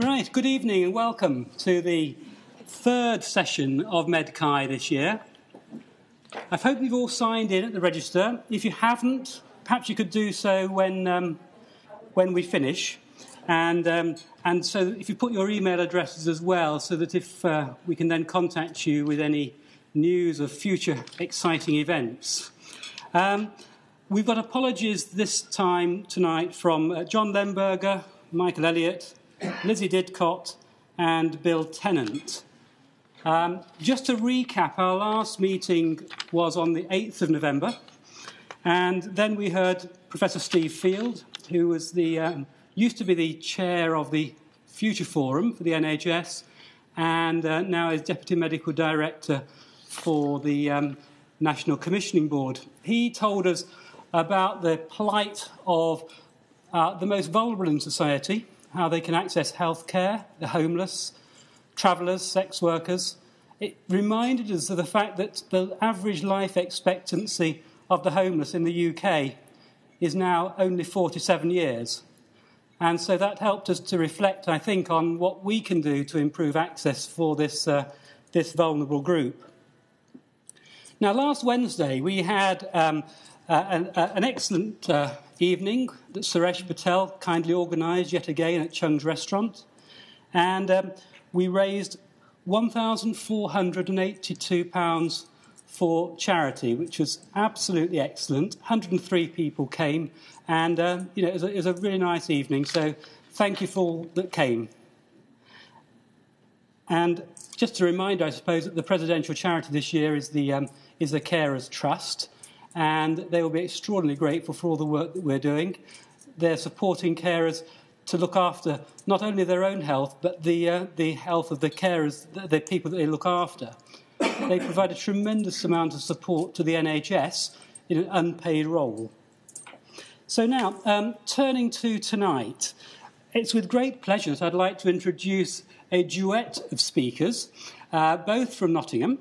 Right, good evening and welcome to the third session of MedChi this year. I hope you've all signed in at the register. If you haven't, perhaps you could do so when, um, when we finish. And, um, and so if you put your email addresses as well, so that if uh, we can then contact you with any news of future exciting events. Um, we've got apologies this time tonight from uh, John Lemberger, Michael Elliott, Lizzie Didcott, and Bill Tennant. Um, just to recap, our last meeting was on the 8th of November, and then we heard Professor Steve Field, who was the, um, used to be the chair of the Future Forum for the NHS, and uh, now is Deputy Medical Director for the um, National Commissioning Board. He told us about the plight of uh, the most vulnerable in society, how they can access health care, the homeless, travellers, sex workers. It reminded us of the fact that the average life expectancy of the homeless in the UK is now only 47 years. And so that helped us to reflect, I think, on what we can do to improve access for this, uh, this vulnerable group. Now, last Wednesday, we had um, uh, an, uh, an, excellent uh, evening that Suresh Patel kindly organised yet again at Chung's restaurant. And um, we raised £1,482 for charity, which was absolutely excellent. 103 people came, and uh, you know, it was, a, it was a really nice evening. So thank you for all that came. And just a reminder, I suppose, that the presidential charity this year is the, um, is the Carers Trust and they will be extraordinarily grateful for all the work that we're doing. They're supporting carers to look after not only their own health, but the, uh, the health of the carers, the, the people that they look after. They provide a tremendous amount of support to the NHS in an unpaid role. So now, um, turning to tonight, it's with great pleasure that I'd like to introduce a duet of speakers, uh, both from Nottingham,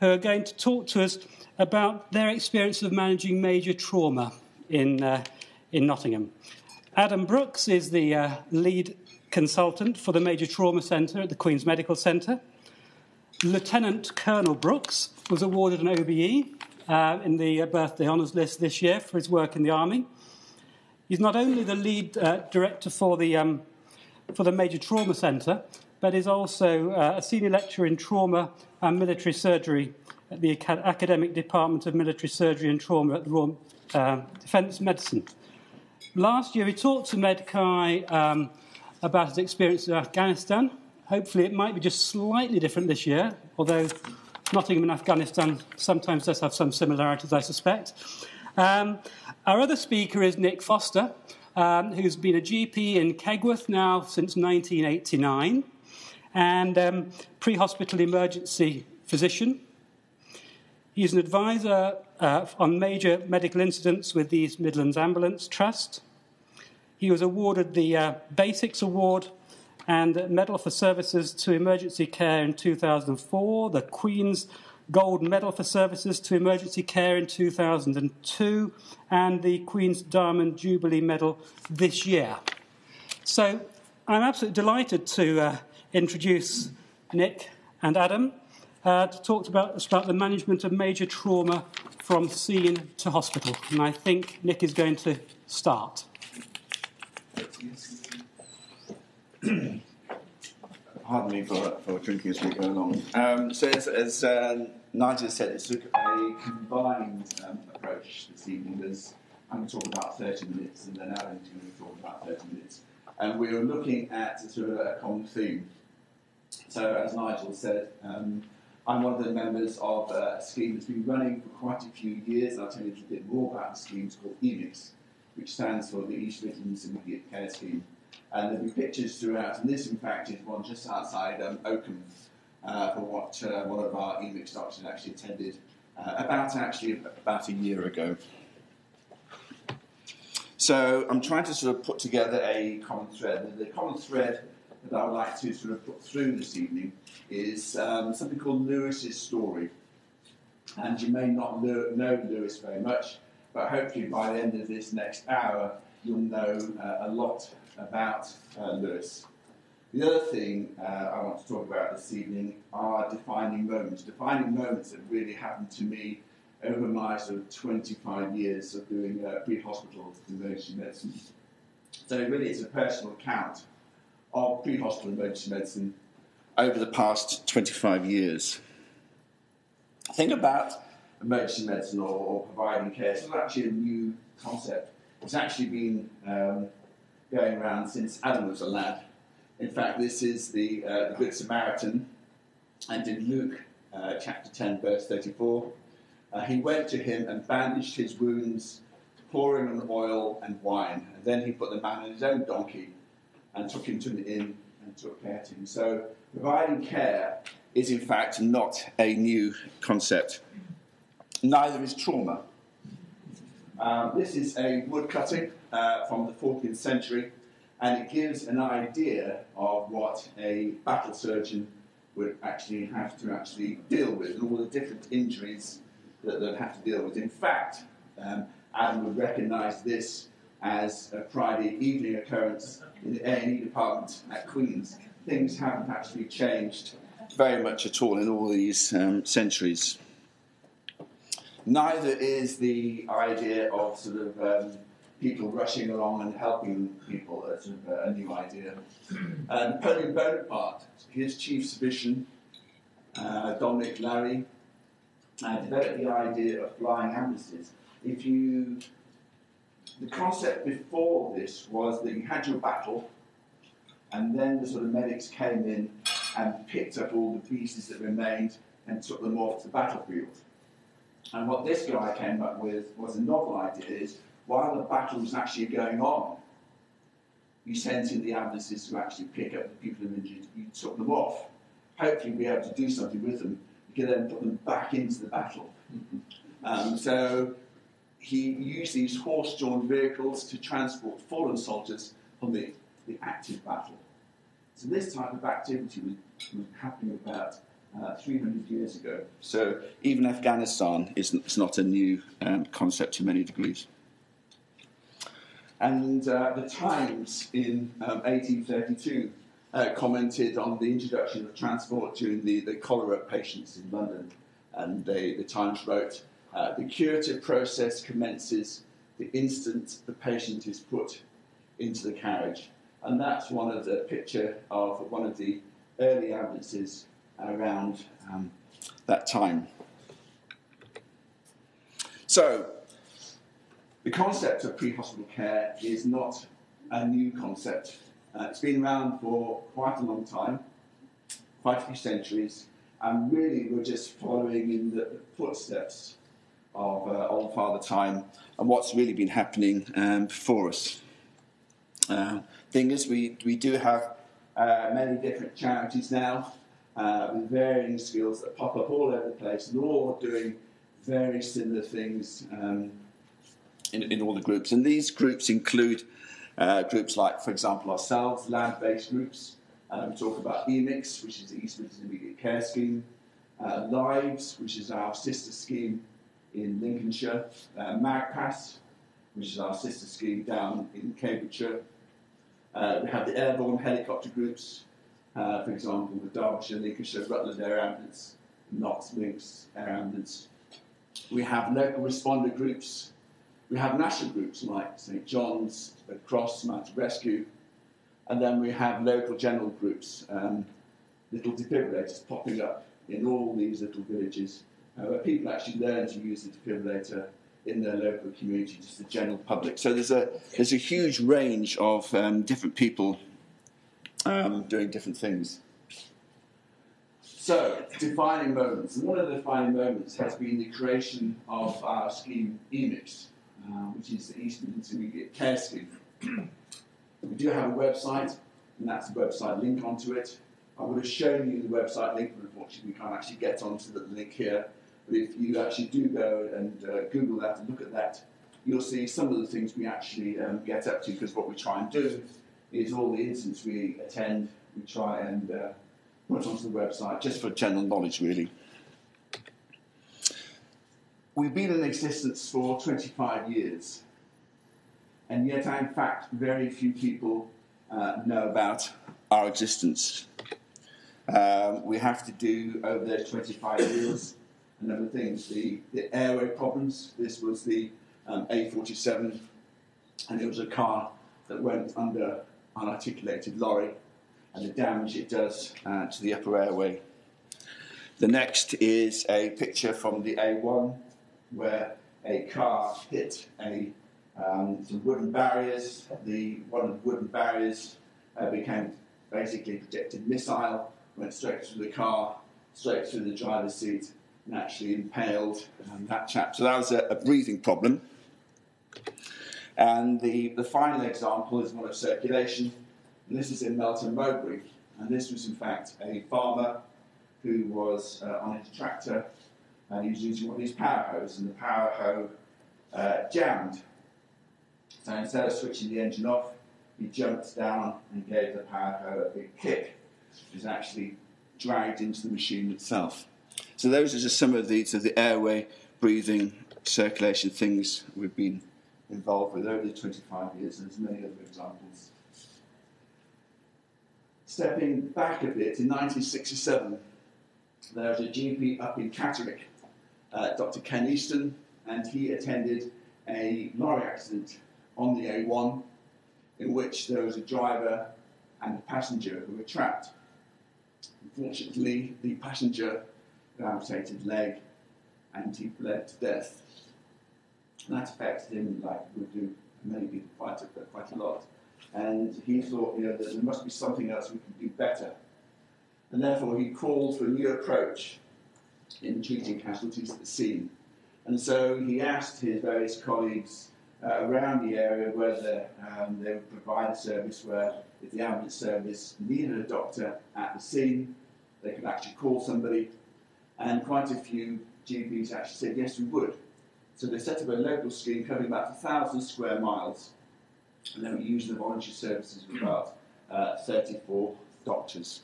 who are going to talk to us about their experience of managing major trauma in, uh, in Nottingham. Adam Brooks is the uh, lead consultant for the Major Trauma Centre at the Queen's Medical Centre. Lieutenant Colonel Brooks was awarded an OBE uh, in the uh, birthday honours list this year for his work in the Army. He's not only the lead uh, director for the, um, for the Major Trauma Centre, but is also uh, a senior lecturer in trauma and military surgery at the Academic Department of Military Surgery and Trauma at the Royal uh, Defence Medicine. Last year, he talked to MedChi um, about his experience in Afghanistan. Hopefully, it might be just slightly different this year, although Nottingham and Afghanistan sometimes does have some similarities, I suspect. Um, our other speaker is Nick Foster, um, who's been a GP in Kegworth now since 1989 and um, pre hospital emergency physician He's an advisor uh, on major medical incidents with the East Midlands Ambulance Trust. He was awarded the uh, Basics Award and Medal for Services to Emergency Care in 2004, the Queen's Gold Medal for Services to Emergency Care in 2002, and the Queen's Diamond Jubilee Medal this year. So I'm absolutely delighted to uh, introduce Nick and Adam uh, to talk about, about the management of major trauma from scene to hospital. And I think Nick is going to start. Pardon me for, for drinking as we go along. Um, so, as, as uh, Nigel said, it's a, a combined um, approach this evening. There's, I'm going to talk about 30 minutes, and then Alan's going to talk about 30 minutes. And we are looking at sort of a common theme. So, as Nigel said, um, I'm one of the members of a scheme that's been running for quite a few years. I'll tell you a little bit more about the scheme. It's called EMICS, which stands for the East Midlands Immediate Care Scheme. And there'll be pictures throughout, and this, in fact, is one just outside um, Oakham uh, for what uh, one of our EMICS doctors actually attended uh, about actually about a year ago. So I'm trying to sort of put together a common thread. The common thread that I would like to sort of put through this evening is um, something called Lewis's story. And you may not know Lewis very much, but hopefully by the end of this next hour, you'll know uh, a lot about uh, Lewis. The other thing uh, I want to talk about this evening are defining moments. Defining moments that really happened to me over my sort of 25 years of doing uh, pre-hospital emergency medicine. So really it's a personal account of pre-hospital emergency medicine over the past 25 years. Think about emergency medicine or, or providing care. It's not actually a new concept. It's actually been um, going around since Adam was a lad. In fact, this is the, uh, the Good Samaritan, and in Luke uh, chapter 10, verse 34, uh, he went to him and bandaged his wounds, pouring on oil and wine. And then he put the man on his own donkey and took him to an inn and took care of him. So, providing care is in fact not a new concept. Neither is trauma. Um, this is a woodcutting uh, from the 14th century, and it gives an idea of what a battle surgeon would actually have to actually deal with, and all the different injuries that they'd have to deal with. In fact, um, Adam would recognise this as a Friday evening occurrence in the A&E department at Queen's. Things haven't actually changed very much at all in all these um, centuries. Neither is the idea of sort of um, people rushing along and helping people a, sort of a new idea. Uh, Napoleon Bonaparte, his chief physician, uh, Dominic Larrey, uh, developed the idea of flying ambulances. If you, the concept before this was that you had your battle, and then the sort of medics came in and picked up all the pieces that remained and took them off to the battlefield. And what this guy came up with was a novel idea is while the battle was actually going on, you sent in the ambulances to actually pick up the people who injured, you took them off. Hopefully be able to do something with them. You could then put them back into the battle. Um, so he used these horse-drawn vehicles to transport fallen soldiers from the, the active battle. So this type of activity was, was happening about uh, 300 years ago. So even Afghanistan is, is not a new um, concept to many degrees. And uh, the Times in um, 1832 uh, commented on the introduction of transport during the, the cholera patients in London. And they, the Times wrote, uh, the curative process commences the instant the patient is put into the carriage. And that's one of the picture of one of the early ambulances around um, that time. So, the concept of pre hospital care is not a new concept. Uh, it's been around for quite a long time, quite a few centuries, and really we're just following in the footsteps of uh, Old Father Time and what's really been happening um, before us. Uh, thing is, we, we do have uh, many different charities now uh, with varying skills that pop up all over the place and all doing very similar things um, in, in all the groups. And these groups include uh, groups like, for example, ourselves, land based groups. Uh, we talk about EMICS, which is the East Midlands Immediate Care Scheme, uh, Lives, which is our sister scheme in Lincolnshire, uh, MAGPAS, which is our sister scheme down in Cambridgeshire. Uh, we have the airborne helicopter groups, uh, for example, the Derbyshire, Lincolnshire, Rutland Air Ambulance, Lincs Air Ambulance. We have local responder groups. We have national groups like St John's, Red Cross, Rescue, and then we have local general groups, um, little defibrillators popping up in all these little villages uh, where people actually learn to use the defibrillator in their local community, just the general public. So there's a there's a huge range of um, different people um, doing different things. So defining moments, and one of the defining moments has been the creation of our scheme EMICS, uh, which is the East Midlands Immediate Care Scheme. we do have a website, and that's the website link onto it. I would have shown you the website link, but unfortunately we can't actually get onto the link here. If you actually do go and uh, Google that and look at that, you'll see some of the things we actually um, get up to because what we try and do is all the incidents we attend, we try and uh, put onto the website just for general knowledge, really. We've been in existence for 25 years, and yet, in fact, very few people uh, know about our existence. Um, we have to do over those 25 years a number of things. The, the airway problems, this was the um, A47, and it was a car that went under unarticulated lorry and the damage it does uh, to the upper airway. The next is a picture from the A1 where a car hit a, um, some wooden barriers. The, one of the wooden barriers uh, became basically a projected missile, went straight through the car, straight through the driver's seat, and actually impaled um, that chap. So that was a, a breathing problem. And the, the final example is one of circulation. And this is in Melton Mowbray. And this was, in fact, a farmer who was uh, on his tractor and he was using one of these power hoses, and the power hoe uh, jammed. So instead of switching the engine off, he jumped down and gave the power hoe a big kick, which was actually dragged into the machine itself. So those are just some of the, of the airway, breathing, circulation things we've been involved with over the 25 years, there's many other examples. Stepping back a bit, in 1967, there was a GP up in Catterick, uh, Dr. Ken Easton, and he attended a lorry accident on the A1 in which there was a driver and a passenger who were trapped. Unfortunately, the passenger amputated leg and he bled to death. And that affected him like would do many people quite a, quite a lot. And he thought, you know, there must be something else we can do better. And therefore he called for a new approach in treating casualties at the scene. And so he asked his various colleagues uh, around the area whether um, they would provide a service where if the ambulance service needed a doctor at the scene, they could actually call somebody and quite a few GPs actually said, yes, we would. So they set up a local scheme covering about 1,000 square miles, and then we used the voluntary services of about uh, 34 doctors.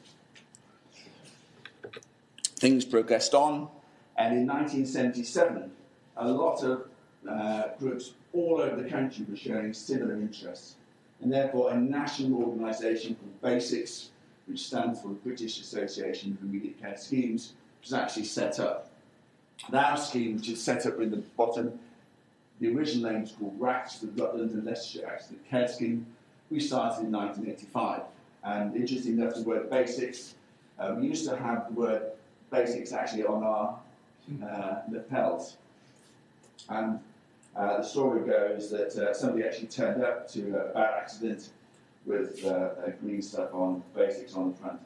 Things progressed on, and in 1977, a lot of uh, groups all over the country were showing similar interests, and therefore a national organisation called BASICS, which stands for the British Association of Immediate Care Schemes, was actually set up. Our scheme, which is set up in the bottom, the original name was called RACS, the Rutland and Leicestershire Accident Care Scheme. We started in 1985. And interesting enough, the word basics, uh, we used to have the word basics actually on our uh, lapels. And uh, the story goes that uh, somebody actually turned up to a bad accident with uh, green stuff on, basics on the front.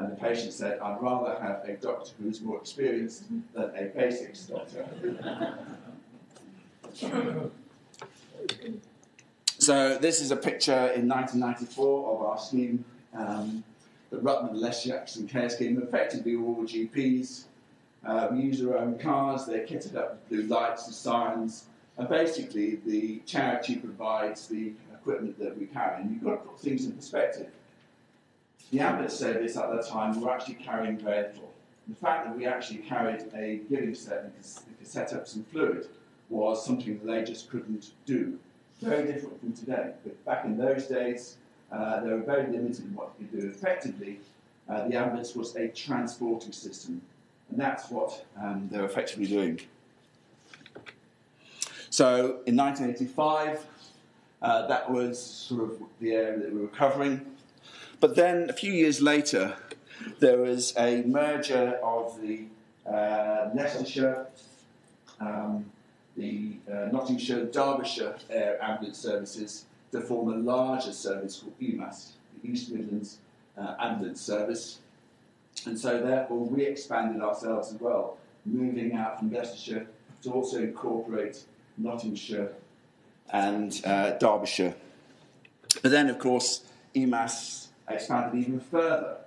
And the patient said, I'd rather have a doctor who's more experienced than a basics doctor. so this is a picture in 1994 of our scheme, um, the Rutland Leicestershire Accident Care Scheme. Effectively, all GPs. Uh, we use our own cars. They're kitted up with blue lights and sirens. And basically, the charity provides the equipment that we carry. And you've got to put things in perspective the ambulance service at that time were actually carrying little. The fact that we actually carried a giving set and set up some fluid was something that they just couldn't do. Very different from today. But back in those days, uh, they were very limited in what they could do. Effectively, uh, the ambulance was a transporting system, and that's what um, they were effectively doing. So in 1985, uh, that was sort of the area that we were covering. But then a few years later, there was a merger of the uh, Leicestershire, um, the uh, Nottinghamshire, Derbyshire Air Ambulance Services to form a larger service called EMAS, the East Midlands uh, Ambulance Service. And so, therefore, we expanded ourselves as well, moving out from Leicestershire to also incorporate Nottinghamshire and uh, Derbyshire. But then, of course, EMAS expanded even further,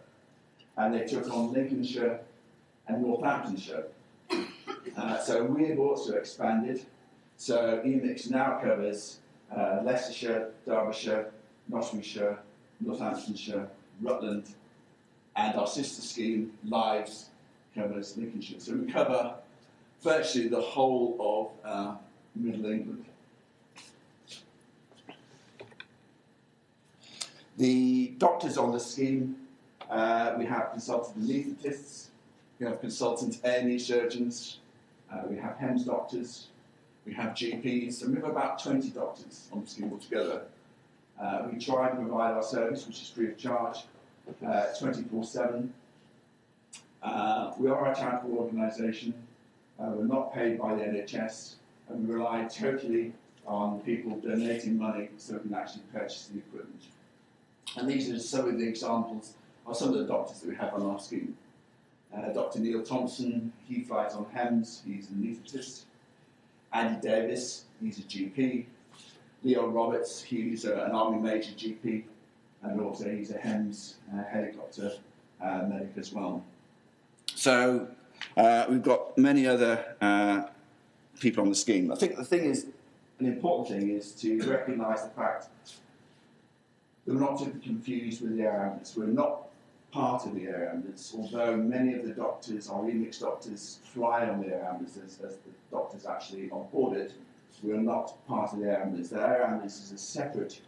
and they took on Lincolnshire and Northamptonshire. Uh, so we have also expanded. So EMICS now covers uh, Leicestershire, Derbyshire, Nottinghamshire, Northamptonshire, Rutland, and our sister scheme, Lives, covers Lincolnshire. So we cover virtually the whole of uh, Middle England. The doctors on the scheme, uh, we have consultant anaesthetists, we have consultant A&E surgeons, uh, we have HEMS doctors, we have GPs, so we have about 20 doctors on the scheme altogether. Uh, we try and provide our service, which is free of charge, uh, 24 7. Uh, we are a charitable organisation. Uh, we're not paid by the NHS, and we rely totally on people donating money so we can actually purchase the equipment. And these are some of the examples of some of the doctors that we have on our scheme. Uh, Dr. Neil Thompson, he flies on HEMS, he's an anaesthetist. Andy Davis, he's a GP. Leo Roberts, he's a, an Army Major GP, and also he's a HEMS uh, helicopter uh, medic as well. So uh, we've got many other uh, people on the scheme. I think the thing is, an important thing is to recognise the fact that we're not to be confused with the air ambulance. We're not part of the air ambulance, although many of the doctors, our EMICS doctors, fly on the air ambulance as, as the doctors actually on board it. We are not part of the air ambulance. The air ambulance is a separate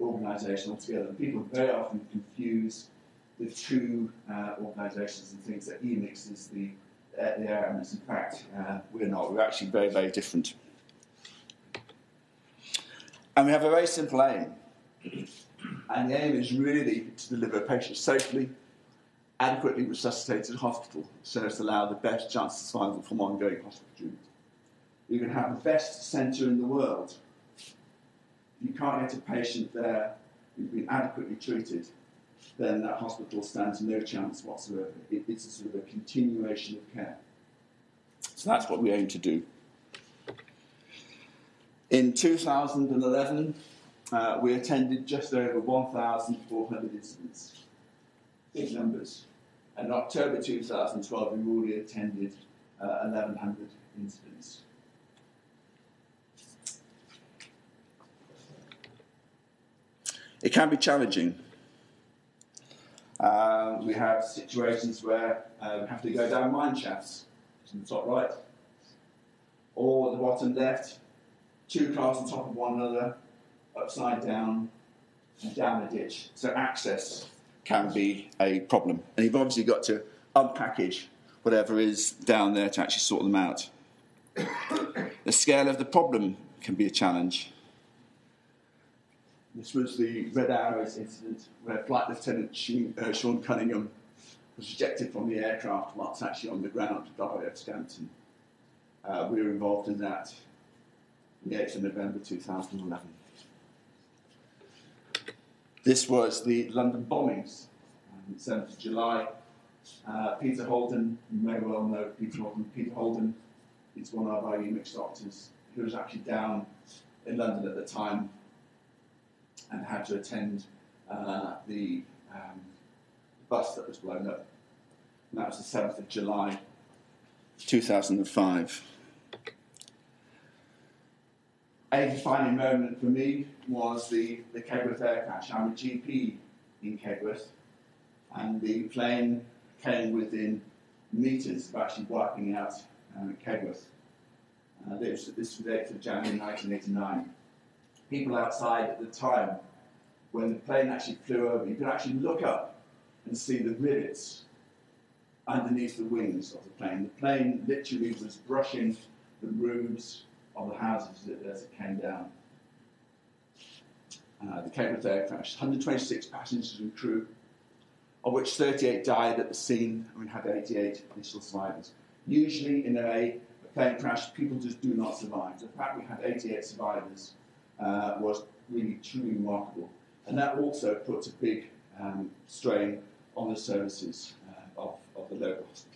organisation altogether. People very often confuse the two uh, organisations and think that EMICS is the, uh, the air ambulance. In fact, uh, we're not. We're actually very, very different. And we have a very simple aim. And the aim is really to deliver patients safely, adequately resuscitated hospital so as to allow the best chance of survival from ongoing hospital treatment. You can have the best centre in the world. If you can't get a patient there who's been adequately treated, then that hospital stands no chance whatsoever. It, it's a sort of a continuation of care. So that's what we aim to do. In 2011, uh, we attended just over 1,400 incidents. Big numbers. And in October 2012, we already attended uh, 1,100 incidents. It can be challenging. Uh, we have situations where uh, we have to go down mine shafts, in the top right, or the bottom left, two cars on top of one another, upside down, and down a ditch. So access can be a problem. And you've obviously got to unpackage whatever is down there to actually sort them out. the scale of the problem can be a challenge. This was the Red Arrows incident where Flight Lieutenant uh, Sean Cunningham was ejected from the aircraft whilst actually on the ground at Scampton. Uh, we were involved in that the 8th of November 2011. This was the London bombings, um, 7th of July. Uh, Peter Holden, you may well know Peter Holden. Peter Holden is one of our EMICS doctors who was actually down in London at the time and had to attend uh, the um, bus that was blown up. And that was the 7th of July 2005. A defining moment for me was the, the Kegworth air crash. I'm a GP in Kegworth, and the plane came within metres of actually wiping out um, Kegworth. Uh, this, this was the 8th of January 1989 people outside at the time, when the plane actually flew over, you could actually look up and see the rivets underneath the wings of the plane. The plane literally was brushing the roofs of the houses as it came down. Uh, the Kegworth air crash, 126 passengers and crew, of which 38 died at the scene, and we had 88 initial survivors. Usually in a, plane crash, people just do not survive. The fact we had 88 survivors uh, was really truly remarkable. And that also puts a big um, strain on the services uh, of, of the local hospitals.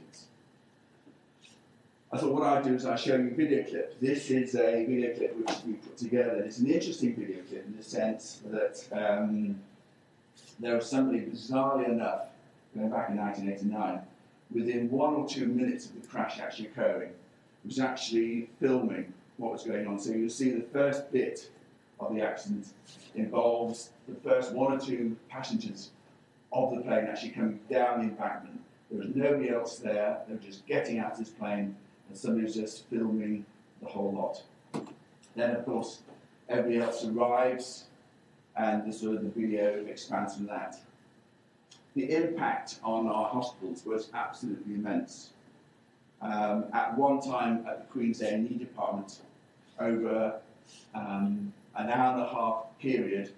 I thought what I'd do is I'd show you a video clip. This is a video clip which we put together. It's an interesting video clip in the sense that um, there was somebody, bizarrely enough, going back in 1989, within one or two minutes of the crash actually occurring, was actually filming what was going on. So you'll see the first bit of the accident involves the first one or two passengers of the plane actually coming down the embankment. There was nobody else there, they were just getting out of this plane, and somebody was just filming the whole lot. Then, of course, everybody else arrives, and the sort of the video expands from that. The impact on our hospitals was absolutely immense. Um, at one time at the Queen's A&E department, over um, an hour and a half period,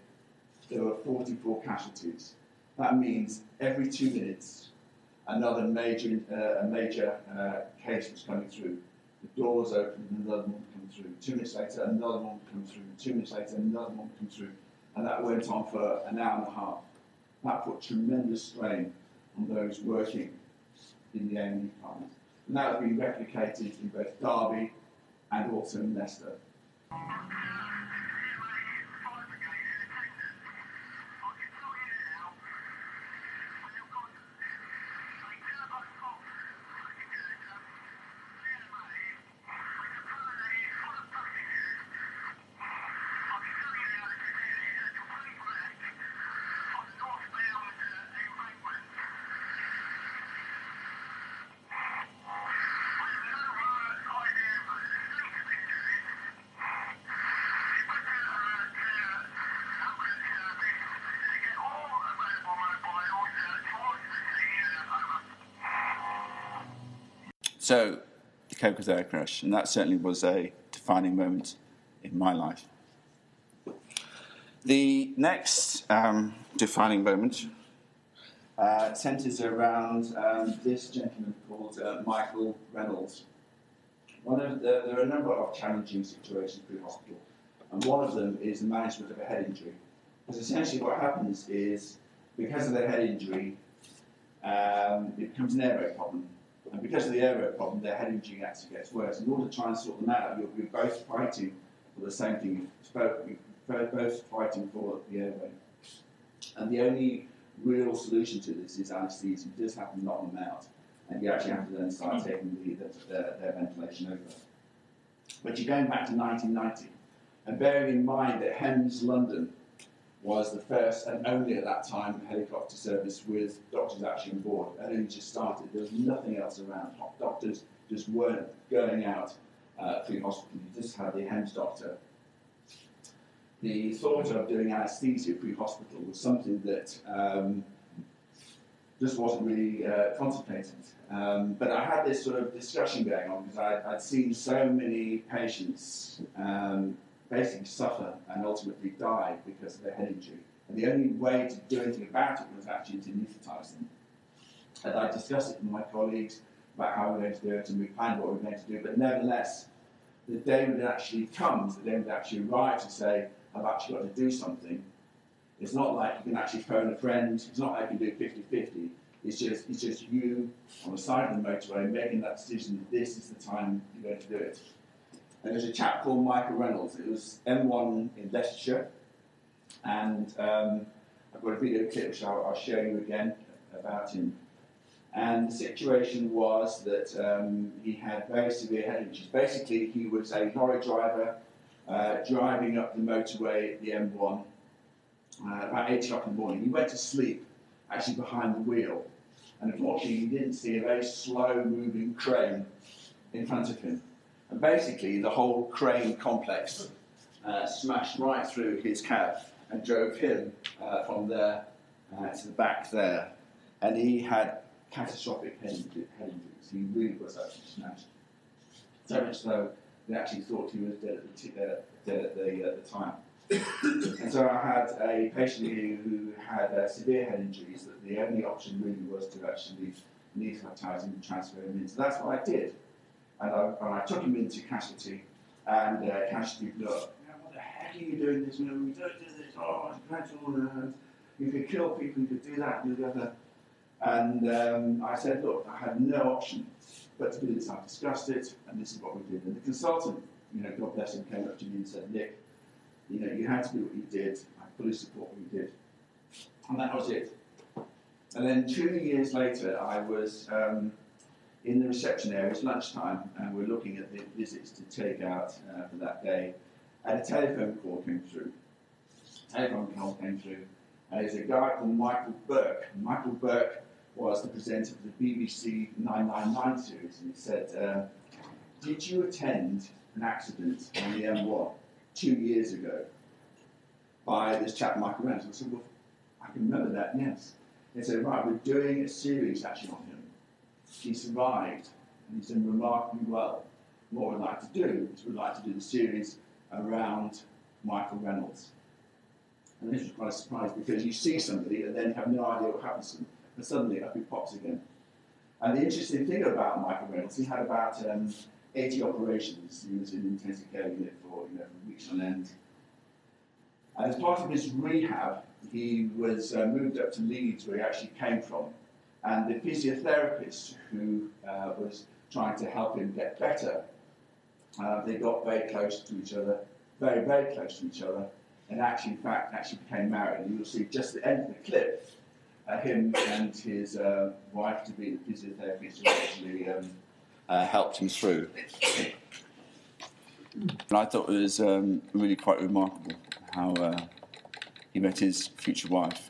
there were 44 casualties. That means every two minutes, another major, uh, a major uh, case was coming through. The door doors opened, another one came through. Two minutes later, another one came through. Two minutes later, another one came through. And that went on for an hour and a half. That put tremendous strain on those working in the A&E department. And that has been replicated in both Derby and also Leicester. So, the Air crash, and that certainly was a defining moment in my life. The next um, defining moment uh, centres around um, this gentleman called uh, Michael Reynolds. One of the, there are a number of challenging situations in hospital, and one of them is the management of a head injury. Because essentially, what happens is because of the head injury, um, it becomes an airway problem. And because of the airway problem, their head injury actually gets worse. In order to try and sort them out, you're, you're both fighting for the same thing. You're both fighting for the airway. And the only real solution to this is anaesthesia. You just have to knock them out. And you actually have to then start mm-hmm. taking the, the, their, their ventilation over. But you're going back to 1990. And bearing in mind that HEMS London was the first and only at that time helicopter service with doctors actually on board. It only just started. There was nothing else around. Doctors just weren't going out uh, through hospital. You just had the HEMS doctor. The thought of doing anaesthesia pre-hospital was something that um, just wasn't really uh, contemplated. Um, but I had this sort of discussion going on because I'd seen so many patients um, basically suffer and ultimately die because of their head injury. And the only way to do anything about it was actually to anaesthetise them. And I discussed it with my colleagues about how we're going to do it, and we planned what we we're going to do. But nevertheless, the day when it actually comes, the day when it actually arrives to say, I've actually got to do something, it's not like you can actually phone a friend, it's not like you can do 50 50. It's just, it's just you on the side of the motorway making that decision that this is the time you're going to do it. And there's a chap called Michael Reynolds. It was M1 in Leicestershire. And um, I've got a video clip which I'll, I'll, show you again about him. And the situation was that um, he had very severe head injuries. Basically, he was a lorry driver uh, driving up the motorway, the M1, uh, about 8 o'clock in the morning. He went to sleep actually behind the wheel. And unfortunately, he didn't see a very slow moving crane in front of him. And basically, the whole crane complex uh, smashed right through his cab and drove him uh, from there uh, to the back there. And he had catastrophic head, injuries. He really was actually smashed. So much so, they actually thought he was dead at the, uh, dead at the, uh, the time. and so I had a patient here who had uh, severe head injuries that the only option really was to actually anaesthetize him and transfer him in. So that's what I did. And I, and I took him into casualty, and uh, casualty, look, what the heck are you doing this? You know, we don't do this. Oh, it's. You could kill people, you could do that, do the other. And um, I said, look, I had no option but to do this. I discussed it, and this is what we did. And the consultant, you know, God bless him, came up to me and said, Nick, you know, you had to do what you did. I fully support what you did. And that was it. And then two years later, I was um, in the reception area, it's lunchtime, and we're looking at the visits to take out uh, for that day. And a telephone call came through. A telephone call came through, and it's a guy called Michael Buerk. Michael Buerk was the presenter of the BBC 999 series, and he said, uh, Did you attend an accident on the M1 two years ago? by this chap, Michael Reynolds. I said, well, I can remember that, yes. They said, right, we're doing a series actually on him. He survived, and he's done remarkably well. What we'd like to do is we'd like to do the series around Michael Reynolds. And this was quite a surprise because you see somebody and then you have no idea what happens to them, and suddenly up he pops again. And the interesting thing about Michael Reynolds, he had about um, 80 operations. He was in intensive care unit for, you know, weeks on end. And as part of his rehab, he was uh, moved up to Leeds, where he actually came from. And the physiotherapist who uh, was trying to help him get better, uh, they got very close to each other, very, very close to each other, and actually, in fact, actually became married. And you'll see just at the end of the clip, uh, him and his uh, wife to be the physiotherapist actually um, uh, helped him through. And I thought it was um, really quite remarkable how uh, he met his future wife.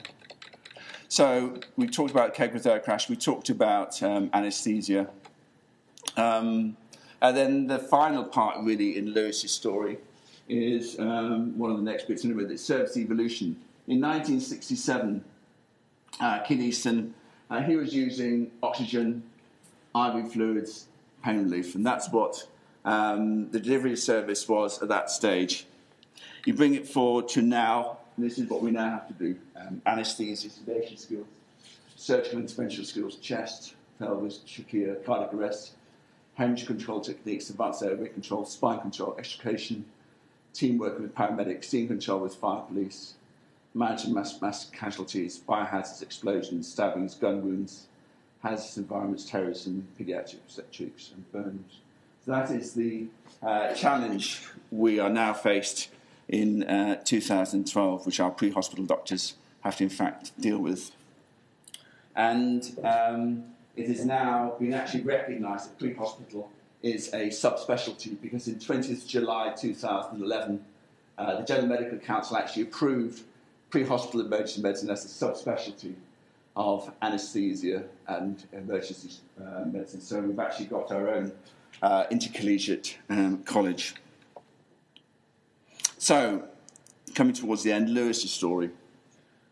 So we talked about Kegworth air crash. We talked about um, anaesthesia. Um, and then the final part, really, in Lewis's story is um, one of the next bits anyway, it's service evolution. In 1967, uh, Easton, uh, he was using oxygen, IV fluids, pain relief, and that's what um, the delivery service was at that stage. You bring it forward to now, and this is what we now have to do um, anesthesia, sedation skills, surgical intervention skills, chest, pelvis, trachea, cardiac arrest, hemorrhage control techniques, advanced airway control, spine control, extrication, teamwork with paramedics, scene control with fire police, managing mass, mass casualties, biohazards, explosions, stabbings, gun wounds, hazardous environments, terrorism, pediatric obstetrics, and burns. So that is the uh, challenge we are now faced in uh, 2012, which our pre hospital doctors have to, in fact, deal with. And um, it has now been actually recognised that pre hospital is a subspecialty because in 20th July 2011, uh, the General Medical Council actually approved pre hospital emergency medicine as a subspecialty of anaesthesia and emergency uh, medicine. So we've actually got our own uh, intercollegiate um, college. So, coming towards the end, Lewis's story.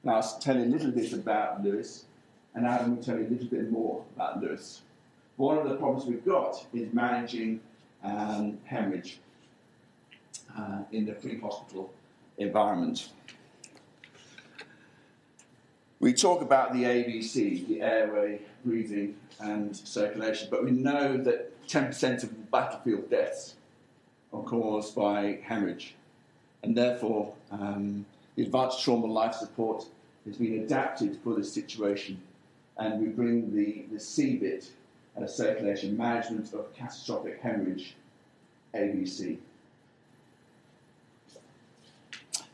Now, I'll tell you a little bit about Lewis, and Adam will tell you a little bit more about Lewis. One of the problems we've got is managing um, hemorrhage uh, in the pre hospital environment. We talk about the ABC, the airway, breathing, and circulation, but we know that 10% of battlefield deaths are caused by hemorrhage, and therefore um, the advanced trauma life support has been adapted for this situation, and we bring the, the C bit, uh, circulation management of catastrophic hemorrhage, ABC.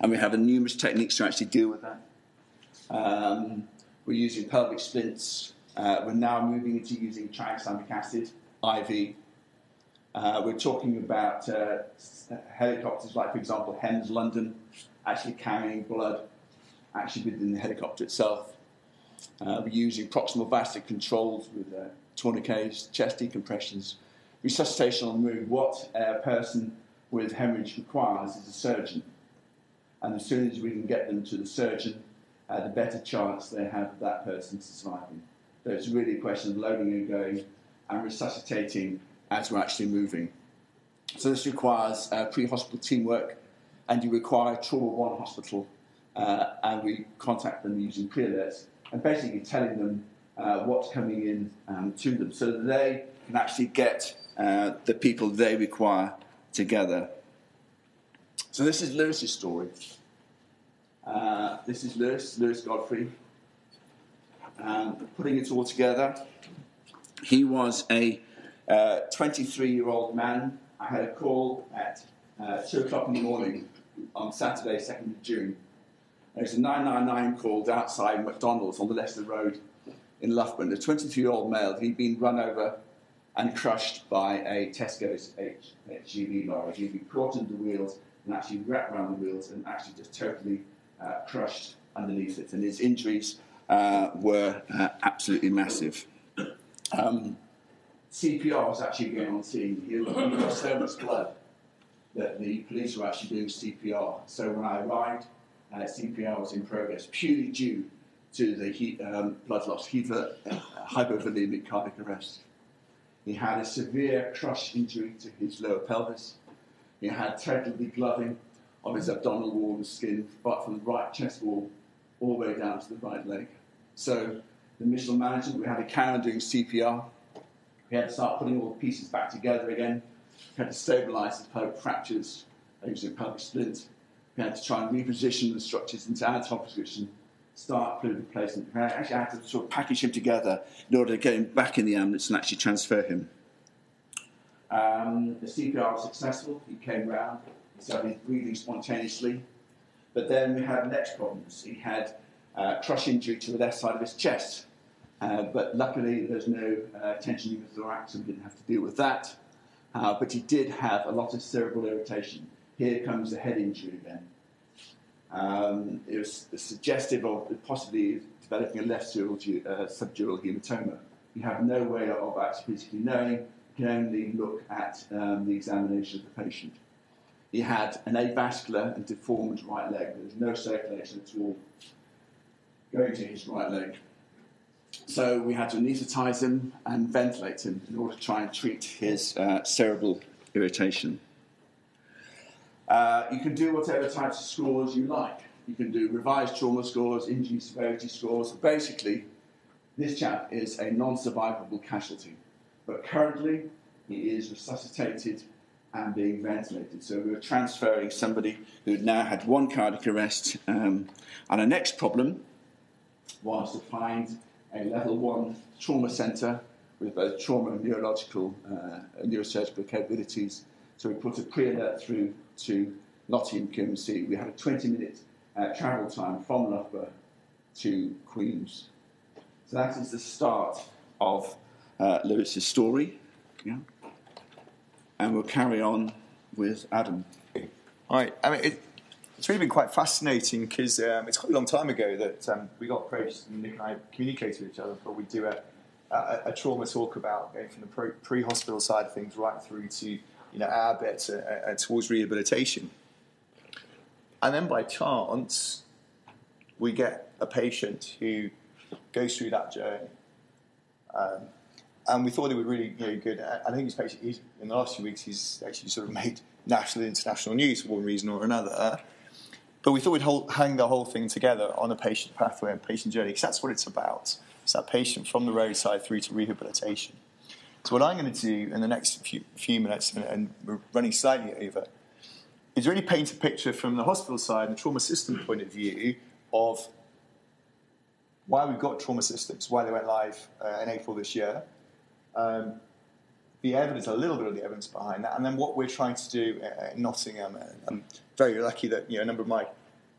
And we have numerous techniques to actually deal with that. Um, we're using pelvic splints. Uh, we're now moving into using tranexamic acid, IV. Uh, we're talking about uh, helicopters, like, for example, HEMS London, actually carrying blood actually within the helicopter itself. Uh, we're using proximal vascular controls with uh, tourniquets, chest decompressions, resuscitation on the move. What a person with hemorrhage requires is a surgeon. And as soon as we can get them to the surgeon, uh, the better chance they have of that person surviving. So it's really a question of loading and going and resuscitating as we're actually moving. So this requires uh, pre-hospital teamwork, and you require trauma one hospital, uh, and we contact them using pre-alerts and basically telling them uh, what's coming in um, to them, so that they can actually get uh, the people they require together. So this is Lewis's story. Uh, this is Lewis, Lewis Godfrey. Um, putting it all together, he was a 23 uh, year old man. I had a call at uh, 2 o'clock in the morning on Saturday, 2nd of June. There was a 999 called outside McDonald's on the Leicester Road in Loughborough. A 23 year old male, he'd been run over and crushed by a Tesco's HGV lorry. He'd been caught under the wheels and actually wrapped around the wheels and actually just totally uh, crushed underneath it. And his injuries uh, were uh, absolutely massive. Um, CPR was actually going on scene. He lost so much blood that the police were actually doing CPR. So when I arrived, uh, CPR was in progress purely due to the he, um, blood loss, hyper, uh, hypovolemic cardiac arrest. He had a severe crush injury to his lower pelvis. He had total degloving of his abdominal wall and skin, but from the right chest wall all the way down to the right leg. So the missional management, we had a on doing CPR. We had to start putting all the pieces back together again. We had to stabilize the pelvic fractures using pelvic splint. We had to try and reposition the structures into anatomical position, start fluid replacement. We actually had to sort of package him together in order to get him back in the ambulance and actually transfer him. Um, the CPR was successful. He came round. He started breathing spontaneously. But then we had next problems. He had uh, crush injury to the left side of his chest. Uh, but luckily, there's no uh, tension thorax, so we didn't have to deal with that. Uh, but he did have a lot of cerebral irritation. Here comes the head injury then. Um, it was suggestive of possibly developing a left subdural, uh, hematoma. You have no way of actually physically knowing. You can only look at um, the examination of the patient. He had an avascular and deformed right leg. There's no circulation at all going to his right leg. So we had to anaesthetize him and ventilate him in order to try and treat his uh, cerebral irritation. Uh, you can do whatever types of scores you like. You can do revised trauma scores, injury severity scores. Basically, this chap is a non survivable casualty. But currently, he is resuscitated and being ventilated. So we are transferring somebody who now had one cardiac arrest. Um, and our next problem was to find a level one trauma centre with both trauma and neurological, uh, neurosurgical capabilities. So we put a pre alert through to Nottingham QMC. We had a 20 minute uh, travel time from Loughborough to Queens. So that is the start of uh, Lewis's story. Yeah? And we'll carry on with Adam. All right. I mean, it, it's really been quite fascinating because um, it's quite a long time ago that um, we got approached and Nick and I communicated with each other, but we do a, a, a trauma talk about going from the pre hospital side of things right through to you know, our bit uh, uh, towards rehabilitation. And then by chance, we get a patient who goes through that journey. Um, and we thought it would really you know, good. I think patient, in the last few weeks, he's actually sort of made national and international news for one reason or another. But we thought we'd hold, hang the whole thing together on a patient pathway and patient journey, because that's what it's about. It's that patient from the roadside through to rehabilitation. So what I'm going to do in the next few, few minutes, and, and, we're running slightly over, is really paint a picture from the hospital side and the trauma system point of view of why we've got trauma systems, why they went live uh, in April this year, um, the evidence, a little bit of the evidence behind that, and then what we're trying to do in Nottingham. I'm very lucky that you know, a number of my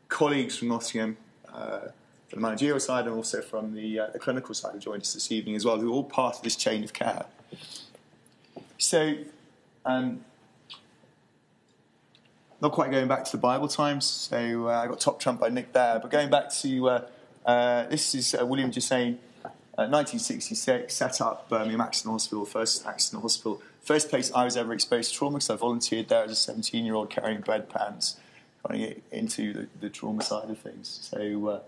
colleagues from Nottingham, uh, from the managerial side and also from the, uh, the clinical side, have joined us this evening as well, who are all part of this chain of care. So, um, not quite going back to the Bible times, so uh, I got top trump by Nick there, but going back to uh, uh, this is uh, William Gissane 1966, set up Birmingham Accident Hospital, first accident hospital. First place I was ever exposed to trauma because I volunteered there as a 17 year old carrying bedpans, to get into the, the trauma side of things. So, uh,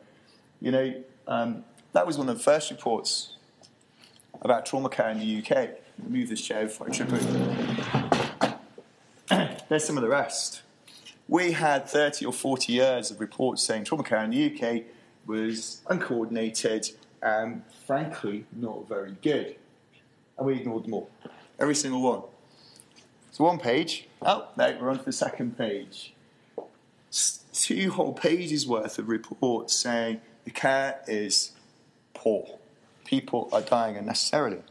you know, um, that was one of the first reports about trauma care in the UK. Move this chair before I trip over. There's some of the rest. We had 30 or 40 years of reports saying trauma care in the UK was uncoordinated, and frankly not very good. And we ignored them all. Every single one. So one page. Oh, no, we're on to the second page. Two whole pages worth of reports saying the care is poor. People are dying unnecessarily.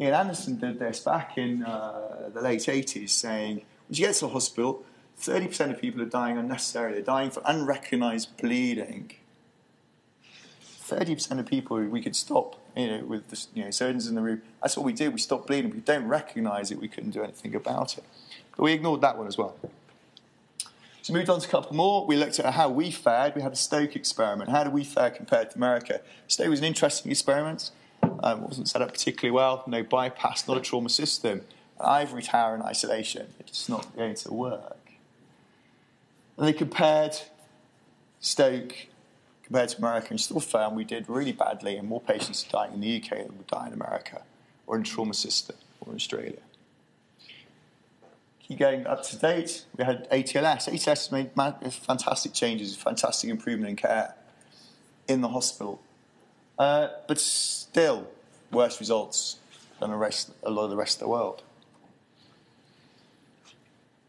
Ian Anderson did this back in uh, the late 80s, saying, when you get to the hospital, 30% of people are dying unnecessarily. They're dying for unrecognized bleeding 30% of people we could stop, you know, with the you know, surgeons in the room. That's what we did. We stopped bleeding. We don't recognise it. We couldn't do anything about it. But we ignored that one as well. So moved on to a couple more. We looked at how we fared. We had a Stoke experiment. How did we fare compared to America? Stoke was an interesting experiment. Um, it wasn't set up particularly well. No bypass, not a trauma system. An ivory tower in isolation. It's not going to work. And they compared Stoke, compared to America, and still found we did really badly, and more patients are dying in the UK than would die in America, or in trauma system, or in Australia. Keep going up to date. We had ATLS. ATLS made fantastic changes, fantastic improvement in care in the hospital, uh, but still worse results than rest, a lot of the rest of the world.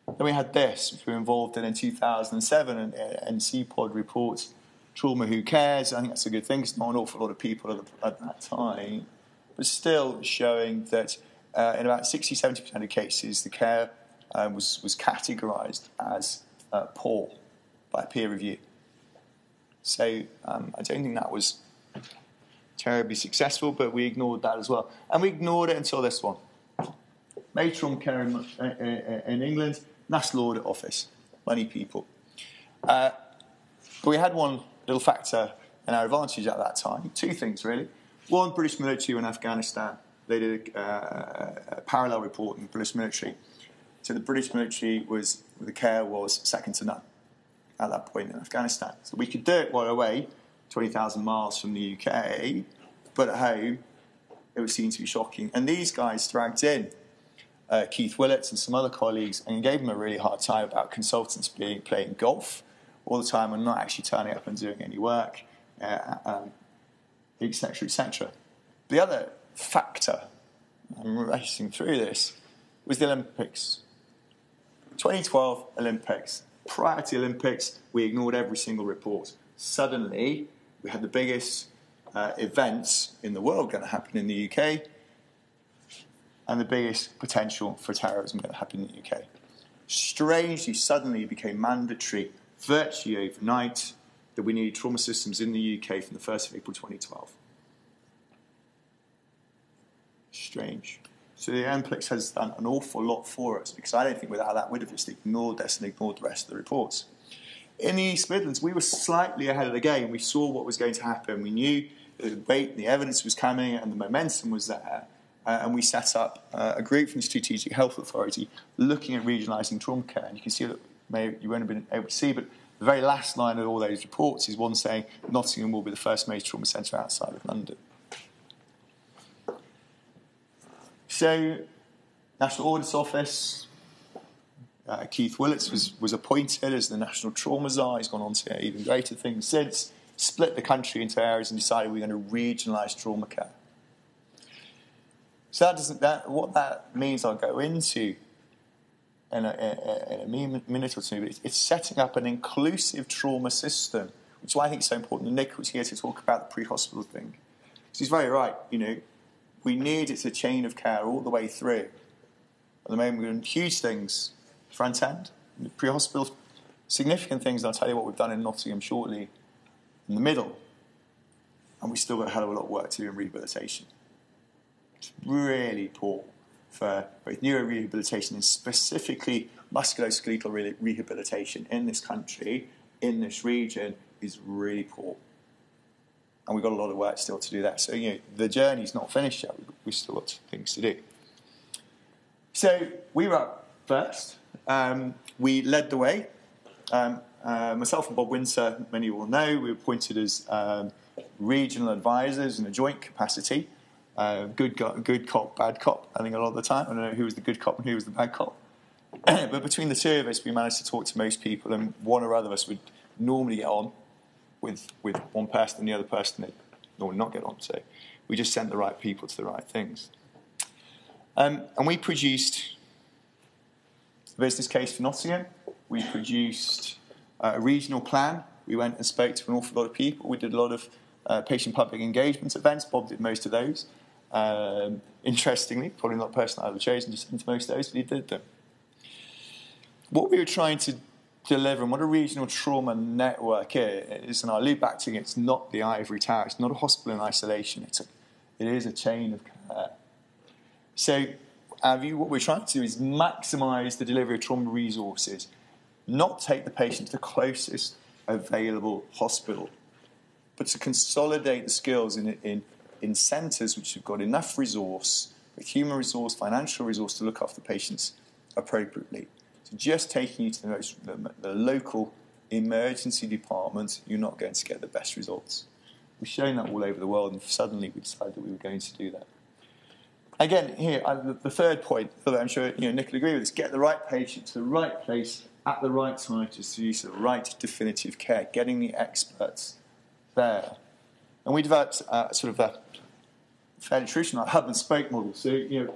Then we had this, which we were involved in in 2007, and, and CPOD reports trauma who cares. I think that's a good thing. It's not an awful lot of people at, at that time, but still showing that uh, in about 60 70% of cases, the care uh, was, was categorized as uh, poor by peer review. So um, I don't think that was terribly successful, but we ignored that as well. And we ignored it until this one. Matron Care in, uh, uh, in England, National Audit Office, money people. Uh, but we had one little factor in our advantage at that time. Two things, really. One, British military in Afghanistan. They did a, uh, a parallel report in the British military. So the British military was, the care was second to none at that point in Afghanistan. So we could do it while away, 20,000 miles from the UK, but at home, it was seen to be shocking. And these guys dragged in uh, Keith Willets and some other colleagues and gave them a really hard time about consultants being playing golf all the time and not actually turning up and doing any work, etc., uh, um, etc. The other factor, I'm racing through this, was the Olympics. 2012 Olympics. Prior to the Olympics, we ignored every single report. Suddenly, we had the biggest uh, events in the world going to happen in the UK and the biggest potential for terrorism going to happen in the UK. Strangely, suddenly it became mandatory virtually overnight that we needed trauma systems in the UK from the 1st of April 2012. Strange. So the Olympics has done an awful lot for us because I don't think without that we'd have just ignored this and ignored the rest of the reports. In the East Midlands, we were slightly ahead of the game. We saw what was going to happen. We knew the weight, the evidence was coming, and the momentum was there. Uh, and we set up uh, a group from the Strategic Health Authority looking at regionalising trauma care. And you can see that maybe you won't have been able to see, but the very last line of all those reports is one saying Nottingham will be the first major trauma centre outside of London. So, National Audit Office, uh, Keith Willets was, was appointed as the National Trauma Czar. He's gone on to even greater things since. Split the country into areas and decided we're going to regionalise trauma care. So that doesn't that what that means I'll go into in a, a minute or two. But it's setting up an inclusive trauma system, which is why I think it's so important. And Nick was here to talk about the pre-hospital thing. Because he's very right. You know, we need it's a chain of care all the way through. At the moment, we're doing huge things front end, pre-hospital, significant things. And I'll tell you what we've done in Nottingham shortly. In the middle, and we still got a hell of a lot of work to do in rehabilitation. It's really poor for both neurorehabilitation and specifically musculoskeletal re- rehabilitation in this country, in this region, is really poor. And we've got a lot of work still to do that. So, you know, the journey's not finished yet. We've still got things to do. So, we were up first. Um, we led the way. Um, uh, myself and Bob Winter, many will know, we were appointed as um, regional advisors in a joint capacity good, good cop, bad cop. I think a lot of the time, I don't know who was the good cop and who was the bad cop. but between the two of us, we managed to talk to most people, and one or other of us would normally get on with with one person, and the other person would normally not get on. So we just sent the right people to the right things. Um, and we produced a business case for Nottingham. We produced uh, a regional plan. We went and spoke to an awful lot of people. We did a lot of uh, patient public engagement events. Bob did most of those. Um, interestingly, probably not the person I would have chosen to send to most of those, but he did them. What we were trying to deliver and what a regional trauma network is, and I'll allude back to it, it's not the ivory tower, it's not a hospital in isolation, it's a, it is a chain of care. So, our view, what we're trying to do is maximize the delivery of trauma resources, not take the patient to the closest available hospital, but to consolidate the skills in, in in centres which have got enough resource, with human resource, financial resource to look after patients appropriately. So just taking you to the, most, the, the local emergency department, you're not going to get the best results. We've shown that all over the world, and suddenly we decided that we were going to do that. Again, here, the third point, although I'm sure you know, Nick will agree with this, get the right patient to the right place at the right time to use the right definitive care, getting the experts there. And we developed uh, sort of a fairly traditional hub and spoke model. So, you know,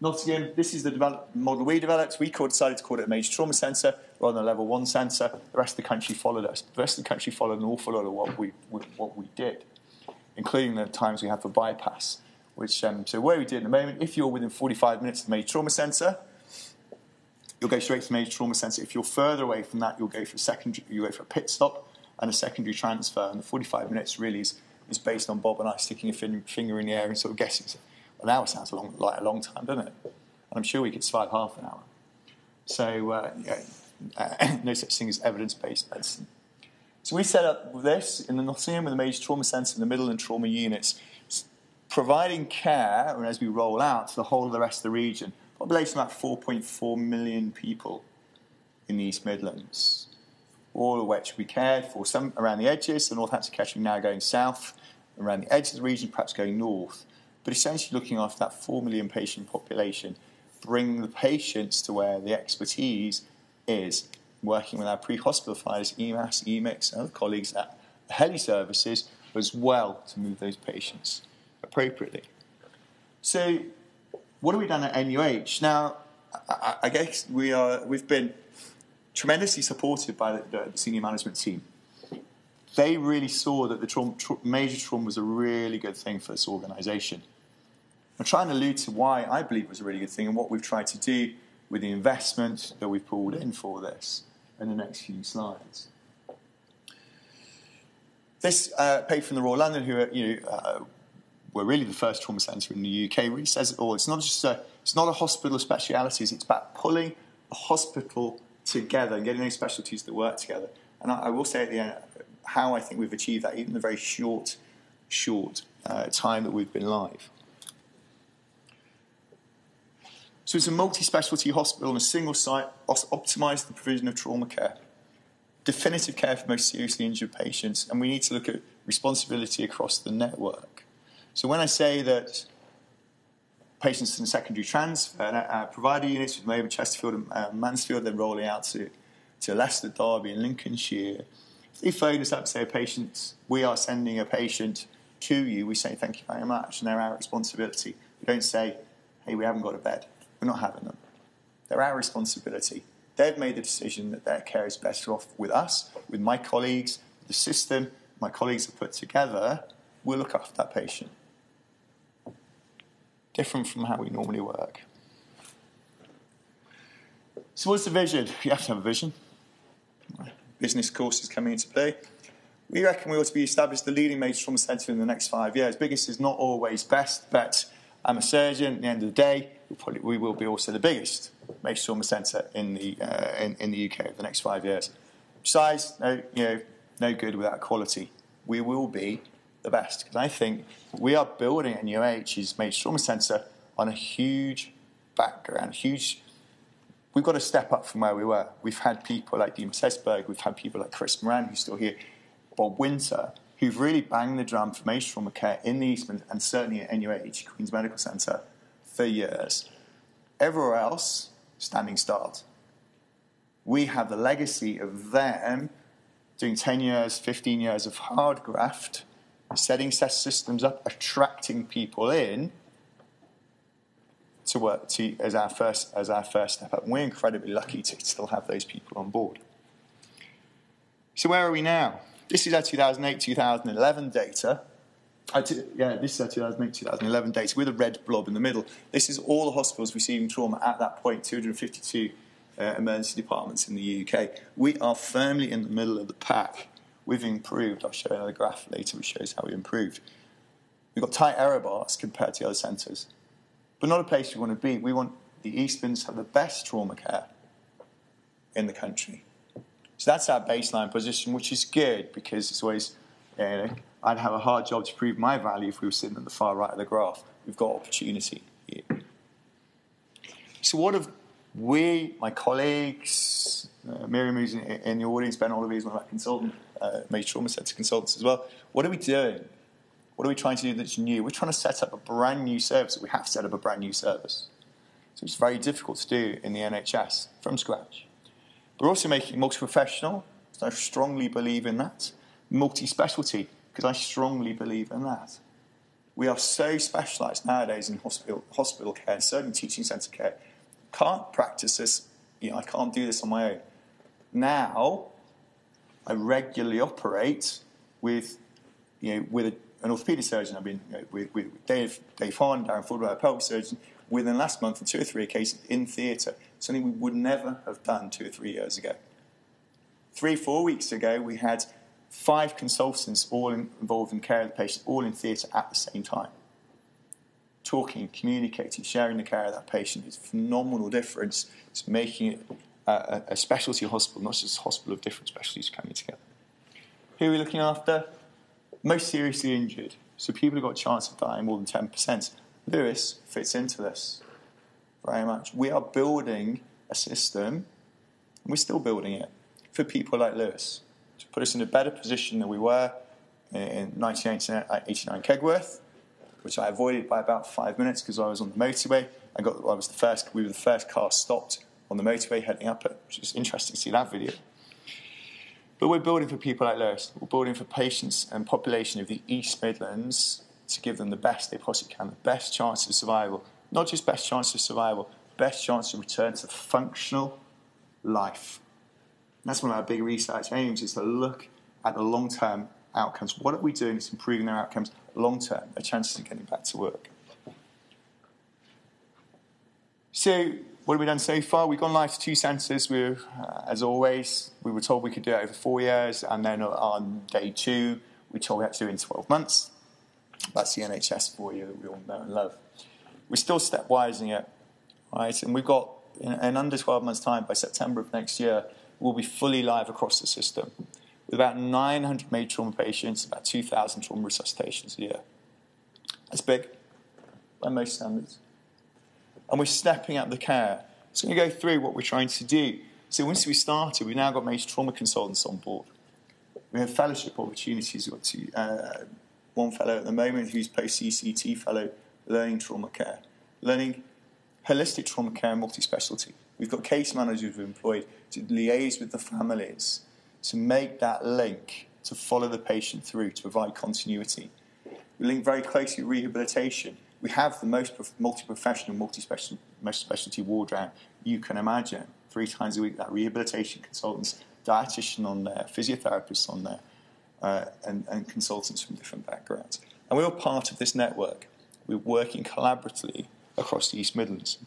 Nottingham, this is the model we developed. We decided to call it a major trauma centre rather than a level one centre. The rest of the country followed us. The rest of the country followed an awful lot of what we, what we did, including the times we had for bypass. Which, um, so where we did at the moment, if you're within 45 minutes of the major trauma centre, you'll go straight to the major trauma centre. If you're further away from that, you'll go for a secondary, you go for a pit stop and a secondary transfer. And the 45 minutes really is, is based on Bob and I sticking a fin- finger in the air and sort of guessing. So, an hour sounds long, like a long time, doesn't it? And I'm sure we could survive half an hour. So, uh, yeah, uh, no such thing as evidence based medicine. So, we set up this in the Nottingham with the major trauma centre in the middle and trauma units, providing care and as we roll out to the whole of the rest of the region. Population about 4.4 million people in the East Midlands, all of which we cared for, some around the edges, the Northampton Kettering now going south, around the edge of the region, perhaps going north but essentially looking after that 4 million patient population, bring the patients to where the expertise is, working with our pre-hospital providers, EMAS, EMICS, and other colleagues at heli services as well to move those patients appropriately. So, what have we done at NUH? Now, I, I guess we are, we've been tremendously supported by the, the, the senior management team they really saw that the trauma, tra- major trauma was a really good thing for this organisation. I'm trying to allude to why I believe it was a really good thing and what we've tried to do with the investment that we've pulled in for this in the next few slides. This uh, paper from the Royal London, who are, you know, uh, were really the first trauma centre in the UK, really says it all. It's not just a, it's not a hospital of specialities. It's about pulling a hospital together and getting those specialties that work together. And I, I will say at the end how I think we've achieved that, even the very short, short uh, time that we've been live. So it's a multi-specialty hospital on a single site, optimised the provision of trauma care, definitive care for most seriously injured patients, and we need to look at responsibility across the network. So when I say that patients in secondary transfer, uh, provider units with Maybury, Chesterfield and uh, Mansfield, they're rolling out to, to Leicester, Derby and Lincolnshire. If they phone us up say, a patient, we are sending a patient to you, we say thank you very much, and they're our responsibility. We don't say, hey, we haven't got a bed. We're not having them. They're our responsibility. They've made the decision that their care is better off with us, with my colleagues, the system my colleagues have put together. We'll look after that patient. Different from how we normally work. So, what's the vision? You have to have a vision. Business courses coming into play. We reckon we ought to be established the leading major trauma centre in the next five years. Biggest is not always best, but I'm a surgeon. At the end of the day, we'll probably, we will be also the biggest major trauma centre in the uh, in, in, the UK over the next five years. Size, no, you know, no good without quality. We will be the best because I think we are building at NUH's major trauma centre on a huge background, huge. We've got to step up from where we were. We've had people like Dimas Hesberg, we've had people like Chris Moran, who's still here, Bob Winter, who've really banged the drum for major trauma care in the Eastman and certainly at NUH, Queen's Medical Centre, for years. Everywhere else, standing start. We have the legacy of them doing 10 years, 15 years of hard graft, setting systems up, attracting people in to work to, as, our first, as our first step up. And we're incredibly lucky to still have those people on board. So, where are we now? This is our 2008 2011 data. yeah, this is our 2008 2011 data with a red blob in the middle. This is all the hospitals receiving trauma at that point 252 uh, emergency departments in the UK. We are firmly in the middle of the pack. We've improved. I'll show another graph later which shows how we improved. We've got tight error bars compared to the other centres, but not a place we want to be. We want the Eastmans to have the best trauma care in the country. So that's our baseline position, which is good because it's always, you know, I'd have a hard job to prove my value if we were sitting at the far right of the graph. We've got opportunity here. So what have we, my colleagues, uh, Miriam who's in, in, the audience, Ben Oliver is one of our consultant, uh, major trauma centre consultants as well. What are we doing? What are we trying to do that's new? We're trying to set up a brand new service. We have to set up a brand new service. So it's very difficult to do in the NHS from scratch. We're also making multi-professional, I strongly believe in that. Multi-specialty, because I strongly believe in that. We are so specialised nowadays in hospital, hospital care, certainly teaching centre care. Can't practice this, you know, I can't do this on my own. Now, I regularly operate with, you know, with a, an orthopaedic surgeon. I've been you know, with, with Dave, Dave Hahn, Daren Forward, a pelvic surgeon, within last month on two or three occasions in theatre. Something we would never have done two or three years ago. Three, four weeks ago, we had five consultants all in, involved in care of the patient, all in theatre at the same time. Talking, communicating, sharing the care of that patient is a phenomenal difference. It's making it a, a specialty hospital, not just a hospital of different specialties coming together. Who are we looking after? Most seriously injured. So people who've got a chance of dying more than 10%. Lewis fits into this very much. We are building a system, and we're still building it for people like Lewis to put us in a better position than we were in 1989 Kegworth, which I avoided by about five minutes because I was on the motorway. I got, I was the first, we were the first car stopped on the motorway heading up it, which is interesting to see that video. But we're building for people like Lewis. We're building for patients and population of the East Midlands to give them the best they possibly can, the best chance of survival. Not just best chance of survival, best chance to return to functional life that's one of our big research aims is to look at the long term outcomes. What are we doing that's improving their outcomes long term, their chances of getting back to work? So, what have we done so far? We've gone live to two centres. We, uh, as always, we were told we could do it over four years, and then on day two, we told we had to do it in 12 months. That's the NHS for you that we all know and love. We're still stepwising it, right? And we've got in, in under 12 months' time, by September of next year, we'll be fully live across the system with about 900 major trauma patients, about 2,000 trauma resuscitations a year. That's big by most standards. And we're stepping up the care. I'm going to go through what we're trying to do. So once we started, we've now got major trauma consultants on board. We have fellowship opportunities. We've got two, uh, one fellow at the moment who's post-CCT fellow, learning trauma care, learning holistic trauma care and multi-specialty. We've got case managers we've employed to liaise with the families, to make that link, to follow the patient through, to provide continuity. We link very closely with rehabilitation. We have the most multi-professional, multi-specialty ward round you can imagine. Three times a week, that rehabilitation consultants, dietitian on there, physiotherapists on there, uh, and, and consultants from different backgrounds. And we're all part of this network. We're working collaboratively across the East Midlands.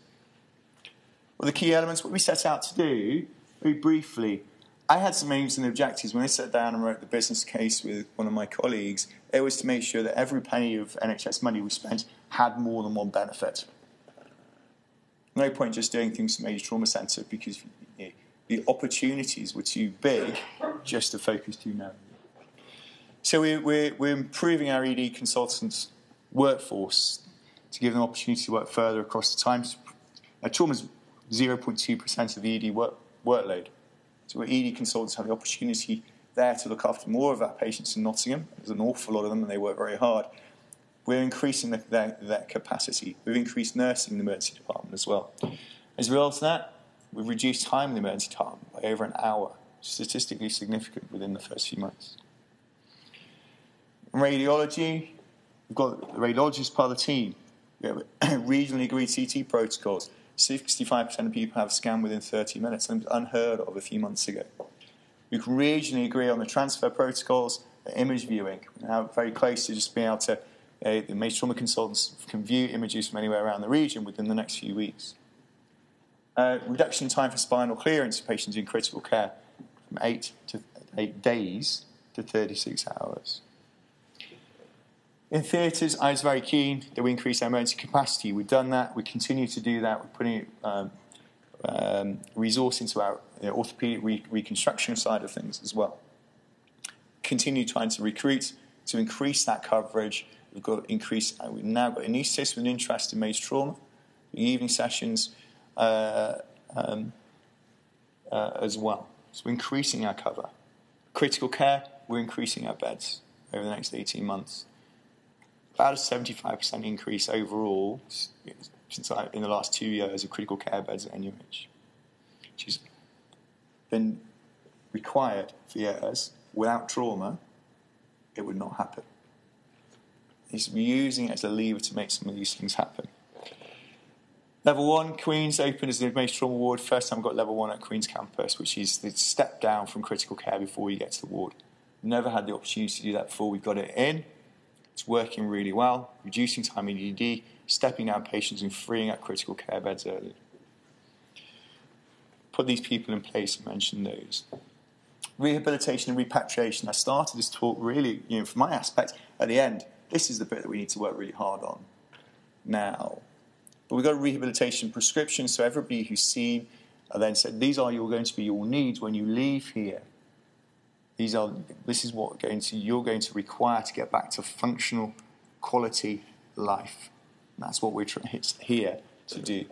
Well, the key elements, what we set out to do, very briefly, I had some aims and objectives when I sat down and wrote the business case with one of my colleagues. It was to make sure that every penny of NHS money we spent had more than one benefit. No point just doing things to major trauma centre because the opportunities were too big just to focus too narrowly. So we're, we're, we're improving our ED consultants' workforce to give them opportunity to work further across the time. Now, trauma's 0.2% of the ED work, workload. So our ED consultants have the opportunity there to look after more of our patients in Nottingham. There's an awful lot of them and they work very hard. We're increasing the, their, their capacity. We've increased nursing in the emergency department as well. As a result of that, we've reduced time in the emergency department by over an hour, statistically significant within the first few months. Radiology, we've got the radiologist part of the team. We have regionally agreed CT protocols. 65% of people have a scan within 30 minutes, and unheard of a few months ago. We can regionally agree on the transfer protocols, the image viewing. We're now very close to just being able to, uh, the major trauma consultants can view images from anywhere around the region within the next few weeks. Uh, reduction in time for spinal clearance for patients in critical care from 8 to 8 days to 36 hours. In theatres, I was very keen that we increase our emergency capacity. We've done that. We continue to do that. We're putting um, um, resource into our you know, orthopaedic re- reconstruction side of things as well. Continue trying to recruit to increase that coverage. We've got increase. Uh, we've now got anaesthetists with an interest in major trauma. The evening sessions, uh, um, uh, as well. So we're increasing our cover. Critical care, we're increasing our beds over the next 18 months. About a 75% increase overall since I, in the last two years of critical care beds at NUH, which has been required for years. Without trauma, it would not happen. He's using it as a lever to make some of these things happen. Level one, Queen's opened as the major trauma ward. First time I got level one at Queen's campus, which is the step down from critical care before you get to the ward. Never had the opportunity to do that before. We've got it in. It's working really well, reducing time in ED, stepping down patients and freeing up critical care beds early. Put these people in place and mention those. Rehabilitation and repatriation. I started this talk really, you know, from my aspect at the end. This is the bit that we need to work really hard on now. But we've got a rehabilitation prescription, so everybody who's seen are then said, these are your, going to be your needs when you leave here. These are, this is what going to, you're going to require to get back to functional quality life. And that's what we're here to do.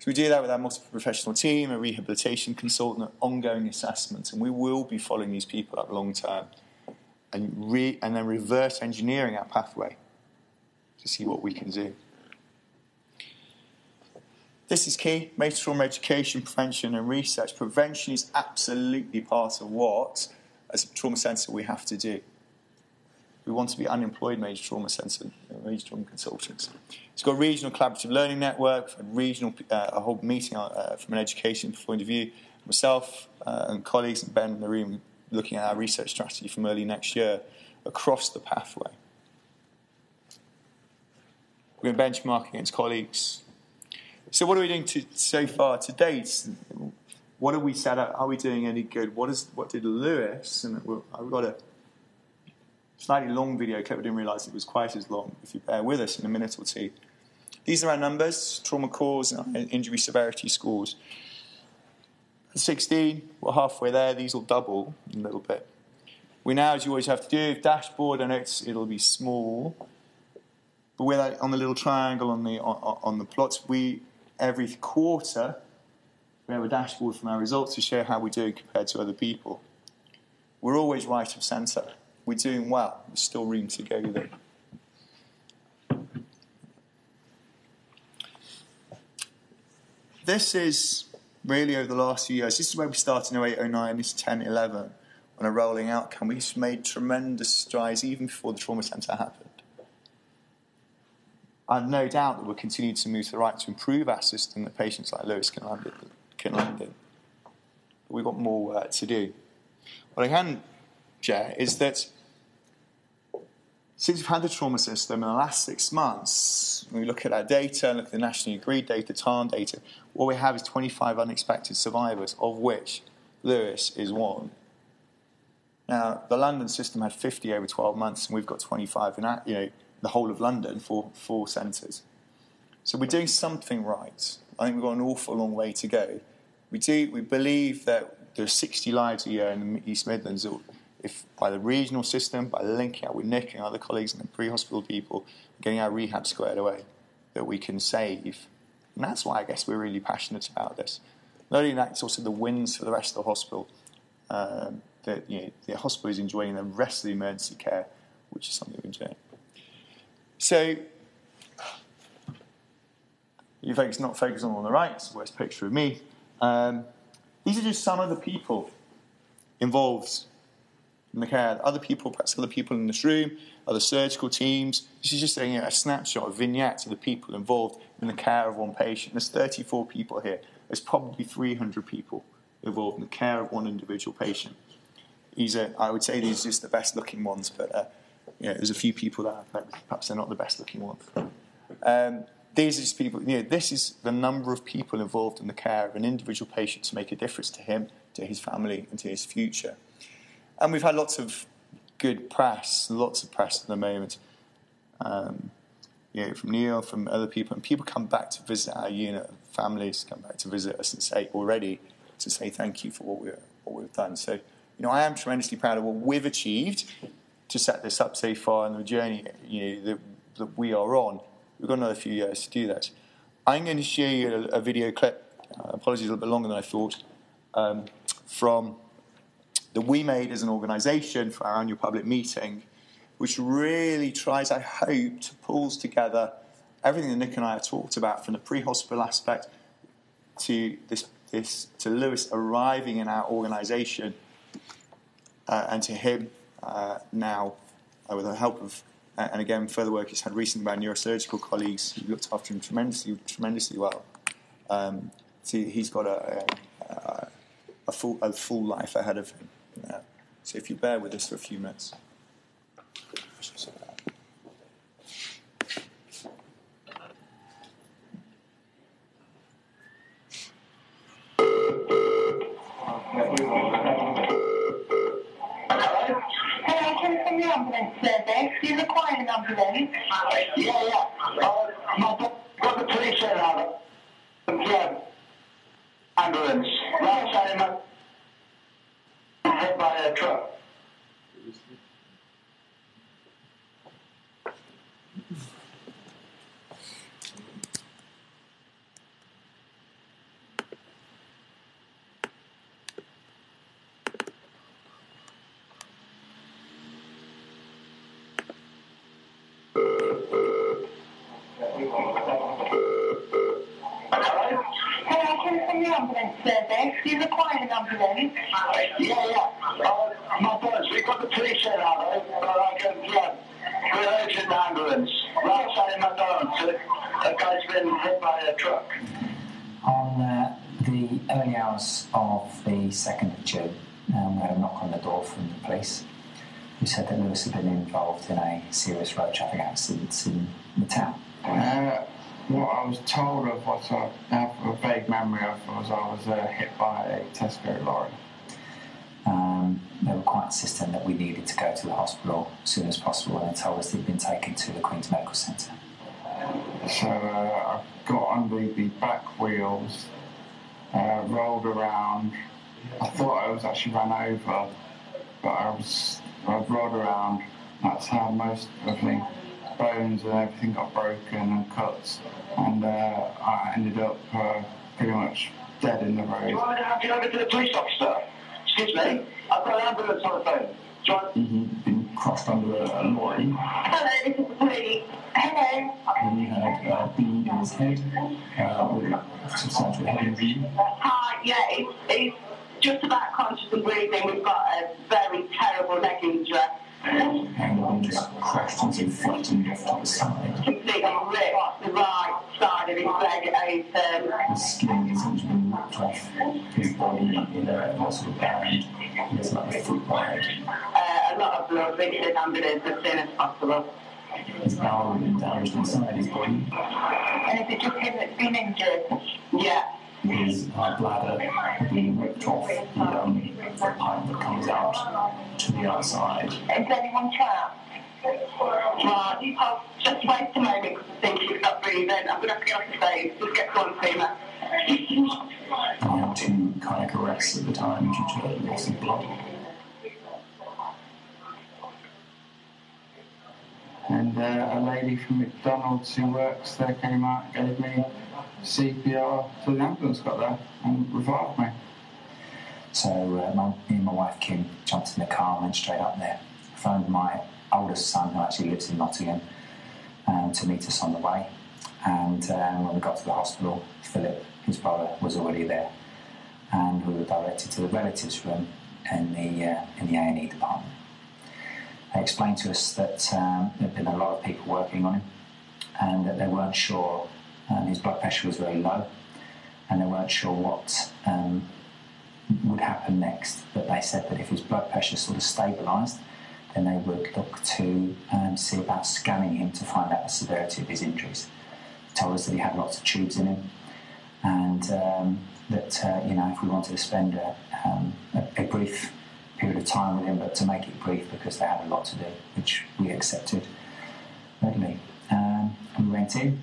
So we do that with our multi-professional team, a rehabilitation consultant, ongoing assessments, and we will be following these people up long term and, re- and then reverse engineering our pathway to see what we can do. This is key. Major trauma education, prevention, and research. Prevention is absolutely part of what, as a trauma centre, we have to do. We want to be unemployed major trauma centre, major trauma consultants. It's got a regional collaborative learning network, a regional, uh, a whole meeting uh, from an education point of view. Myself uh, and colleagues and Ben in the room looking at our research strategy from early next year across the pathway. We're going to benchmark against colleagues, so, what are we doing to, so far to date? What have we set up? Are we doing any good? What is what did Lewis? And I've got a slightly long video clip. I didn't realise it was quite as long. If you bear with us in a minute or two, these are our numbers: trauma cause and injury severity scores. 16, we're halfway there. These will double a little bit. We now, as you always have to do, dashboard, and it's, it'll be small. But we're on the little triangle on the on, on the plots, we every quarter, we have a dashboard from our results to show how we're doing compared to other people. We're always right of centre. We're doing well. There's still room to go there. This is really over the last few years. This is where we started in 08, 09, this is 10, 11 on a rolling outcome. We've made tremendous strides even before the trauma centre happened. I have no doubt that we'll continue to move to the right to improve our system that patients like Lewis can land, can land in. But we've got more work to do. What I can share is that since we've had the trauma system in the last six months, when we look at our data, look at the nationally agreed data, TARN data, what we have is 25 unexpected survivors, of which Lewis is one. Now, the London system had 50 over 12 months, and we've got 25 in you know, the whole of London for four centres. So we're doing something right. I think we've got an awful long way to go. We do. We believe that there are 60 lives a year in the East Midlands. If by the regional system, by linking up with Nick and other colleagues and the pre-hospital people, getting our rehab squared away, that we can save. And that's why I guess we're really passionate about this. Not only that, it's also the wins for the rest of the hospital. Um, that you know, the hospital is enjoying the rest of the emergency care, which is something we're doing. So, you focus not focus on on the right, it's the worst picture of me. Um, these are just some of the people involved in the care. Other people, perhaps other people in this room, other surgical teams. This is just a, you know, a snapshot, a vignette of the people involved in the care of one patient. There's 34 people here. There's probably 300 people involved in the care of one individual patient. These are, I would say, these are just the best looking ones, but uh, you know, there's a few people that perhaps they're not the best looking ones. Um, these are just people, you know, this is the number of people involved in the care of an individual patient to make a difference to him, to his family, and to his future. And we've had lots of good press, lots of press at the moment. Um, you know, from Neil, from other people, and people come back to visit our unit, families come back to visit us and say already to say thank you for what, we what we've done. So, you know, I am tremendously proud of what we've achieved to set this up so far in the journey you know, that, that we are on. We've got another few years to do that. I'm going to show you a, a video clip uh, apologies, a little bit longer than I thought, um, from that we made as an organisation for our annual public meeting, which really tries, I hope, to pulls together everything that Nick and I have talked about from the pre-hospital aspect to this, this to Lewis arriving in our organisation uh, and to him uh, now, uh, with the help of and again further work he's had recently by neurosurgical colleagues who looked after him tremendously tremendously well. Um, so he's got a, a, a, full a full life ahead of him. So if you bear with us for a few minutes. ambulance service. Do you require an ambulance? Yeah, yeah. Uh, my, got the police here now. Yeah. Ambulance. Right side of my hit by a truck. ambulance service. Do you require an ambulance? Yeah, yeah. Uh, my boys, we got the police here now, but I can, yeah, we're urgent ambulance. Right side of McDonald's, a guy's been hit by a truck. On uh, the early hours of the 2nd of June, um, we had a knock on the door from the police who said that Lewis had been involved in a serious road traffic accident in the town. Uh, what I was told of, what I have a vague memory of, was I was uh, hit by a Tesco lorry. Um, they were quite insistent that we needed to go to the hospital as soon as possible, and they told us they'd been taken to the Queen's Medical Centre. So uh, I got under the back wheels, uh, rolled around. I thought I was actually run over, but I was I rolled around. That's how most of the bones and everything got broken and cuts and uh, I ended up uh, pretty much dead in the road. You want me to have you over to the police officer? Excuse me, I've got an ambulance on the phone. Do you want... Mm-hmm. Been crushed under a, lorry. Hello, this is the police. Hello. And he had a uh, bleed in his head uh, with substantial head injury. Hi, yeah, it's, it's just about conscious and breathing. We've got a very terrible leg injury and then just crashed into flattened off to the side. Completely ripped the right side of his leg open. The skin is been ripped off his body in a, sort of band. It's like a foot wide. Uh, a lot of blood, need an ambulance as soon as possible. His bowel damaged inside his body. And is it just him that's been injured? Yeah his uh, bladder being ripped off the, um, the pipe that comes out to the outside. Is anyone trapped? Right, I'll just wait a moment because I think she's not breathing. I'm going to have to get off the stage. Just get someone to me. I had two cardiac arrests at the time due to loss of blood. And uh, a lady from McDonald's who works there came out and gave me CPR so the ambulance got there and revived me. So uh, my, me and my wife Kim jumped in the car and went straight up there. I Phoned my oldest son, who actually lives in Nottingham, um, to meet us on the way. And um, when we got to the hospital, Philip, his brother, was already there, and we were directed to the relatives room in the uh, in the A and E department. They explained to us that um, there'd been a lot of people working on him, and that they weren't sure um, his blood pressure was very low, and they weren't sure what um, would happen next. But they said that if his blood pressure sort of stabilised, then they would look to um, see about scanning him to find out the severity of his injuries. They told us that he had lots of tubes in him, and um, that uh, you know if we wanted to spend a, um, a, a brief period of time with him, but to make it brief because they had a lot to do, which we accepted readily. Um, we went in,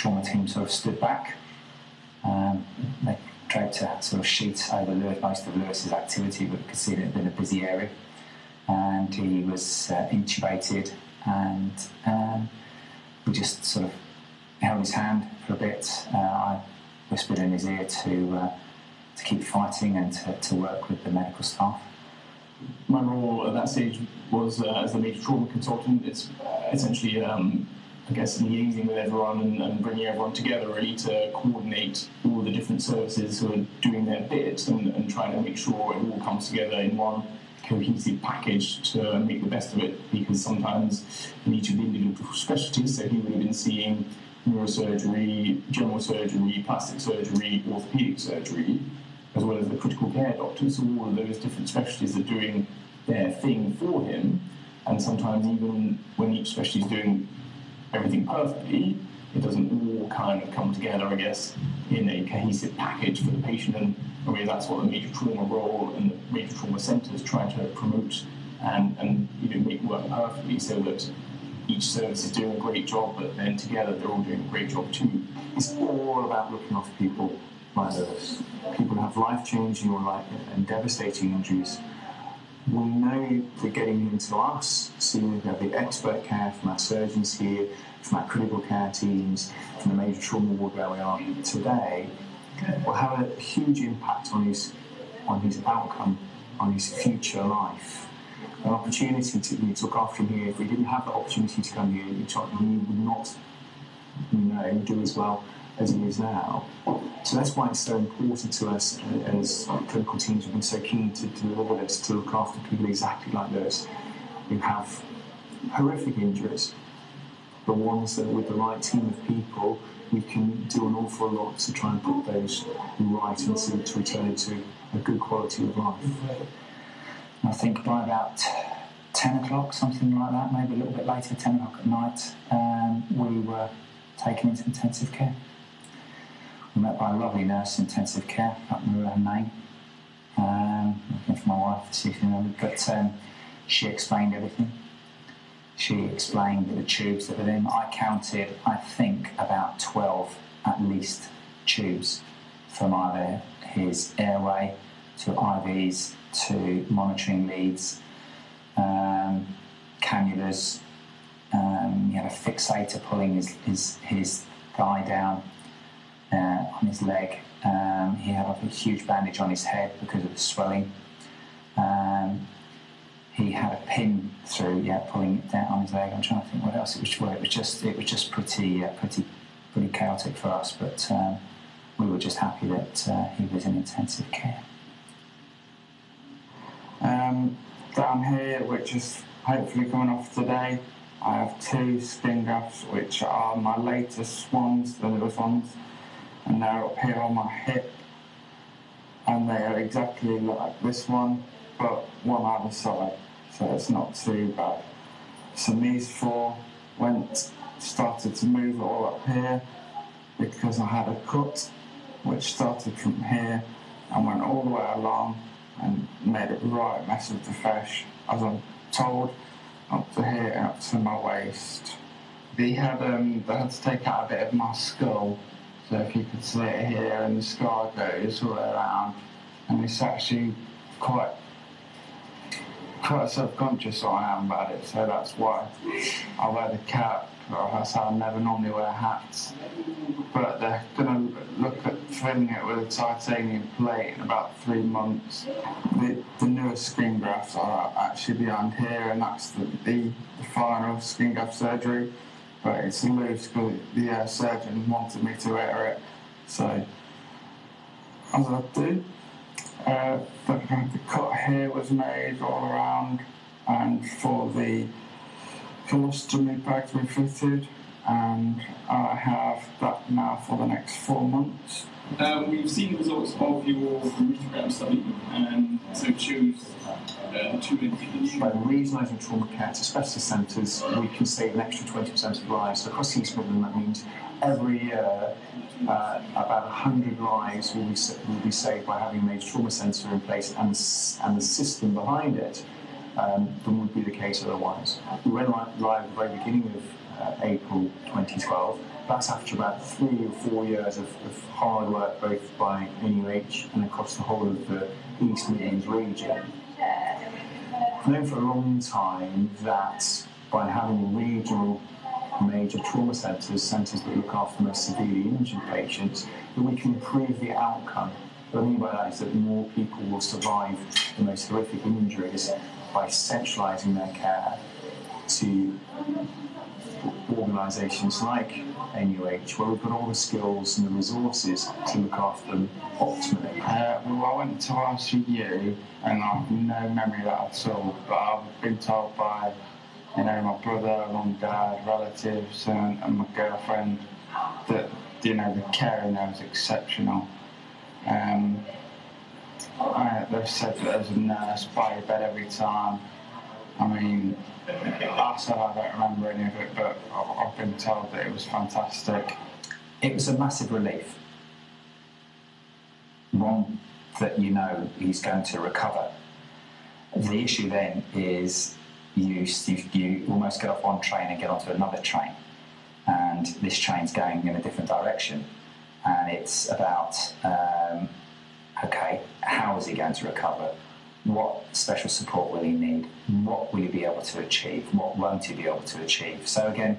trauma team sort of stood back. Um, they draped a sort of sheet over Lewis, most of Lewis's activity, but could see that it had been a busy area. And he was uh, intubated, and um, we just sort of held his hand for a bit. Uh, I whispered in his ear to uh, to keep fighting and to, to work with the medical staff. My role at that stage was uh, as the major trauma consultant. It's uh, essentially, um, I guess, liaising with everyone and, and, bringing everyone together really to coordinate all the different services who are doing their bit and, and trying to make sure it all comes together in one cohesive package to make the best of it because sometimes in each of the individual specialties, so he would have been seeing neurosurgery, general surgery, plastic surgery, orthopedic surgery, as well as the critical care doctors. So all of those different specialties are doing their thing for him. And sometimes even when each specialty is doing everything perfectly, it doesn't all kind of come together, I guess, in a cohesive package for the patient. And I mean, that's what the major trauma role and the major trauma centres try to promote and, and you know, make work perfectly so that each service is doing a great job, but then together they're all doing a great job too. It's all about looking after people like this. People have life changing or like and devastating injuries. We know we're getting into us, seeing we have the expert care from our surgeons here, from our critical care teams, from the major trauma ward where we are today, will have a huge impact on his on his outcome, on his future life an opportunity to be took after him here. If we didn't have the opportunity to come here, he would not you know, do as well as he is now. So that's why it's so important to us as clinical teams have been so keen to, to deliver this, to look after people exactly like this who have horrific injuries, but ones that with the right team of people we can do an awful lot to try and put those right and to, to return to a good quality of life. I think by about 10 o'clock, something like that, maybe a little bit later, 10 o'clock at night, um, we were taken into intensive care. We met by a lovely nurse in intensive care, remember her name. Um, looking for my wife to see if you remember, but um, she explained everything. She explained the tubes that were in. I counted, I think, about 12 at least tubes from either his airway to IVs to monitoring leads, um, cannulas. Um, he had a fixator pulling his, his, his thigh down uh, on his leg. Um, he had a huge bandage on his head because of the swelling. Um, he had a pin through, yeah, pulling it down on his leg. I'm trying to think what else it was. Well, it was just, it was just pretty, uh, pretty, pretty chaotic for us. But um, we were just happy that uh, he was in intensive care. Um, down here, which is hopefully coming off today, I have two skin grafts, which are my latest ones, the newest ones, and up here on my hip, and they are exactly like this one, but one other side, so it's not too bad. So these four went, started to move all up here because I had a cut which started from here and went all the way along and made it right mess of the flesh, as I'm told, up to here and up to my waist. They had um, they had to take out a bit of my skull, so if you could see it here, and the scar goes all around, and it's actually quite quite self-conscious I am about it, so that's why I wear the cap that's how I never normally wear hats. But they're going to look at filling it with a titanium plate in about three months. The, the newest skin grafts are actually behind here, and that's the, the final skin graft surgery. But it's loose because the uh, surgeon wanted me to wear it. So, as I do, uh, the, the cut here was made all around, and for the colostomy bag to be fitted, and I have that now for the next four months. Uh, we've seen the results of your Ruthergram study, and so shows uh, two By regionalising trauma care to specialist centres, we can save an extra 20% of lives. So across East Midland, that means every year uh, about 100 lives will be, will be saved by having a major trauma centre in place and, and the system behind it um, than would be the case otherwise. We went live at the very beginning of uh, April 2012. That's after about three or four years of, of hard work, both by NUH and across the whole of the East Midlands region. I've known for a long time that by having regional major trauma centres, centres that look after most severely injured patients, that we can improve the outcome. What I mean by that is that more people will survive the most horrific injuries by centralising their care to organisations like NUH, where we've got all the skills and the resources to look after them optimally. Uh, well, I went to RCU and I have no memory of that at all, but I've been told by you know, my brother, mum, dad, relatives, and, and my girlfriend that you know the care in there was exceptional. Um, I, they've said that there's a nurse by your bed every time. I mean, I said I don't remember any of it, but I've, been told that it was fantastic. It was a massive relief. One, that you know he's going to recover. The issue then is you, you, you almost get off one train and get onto another train, and this train's going in a different direction. And it's about, um, okay, how is he going to recover? What special support will he need? What will he be able to achieve? What won't he be able to achieve? So again,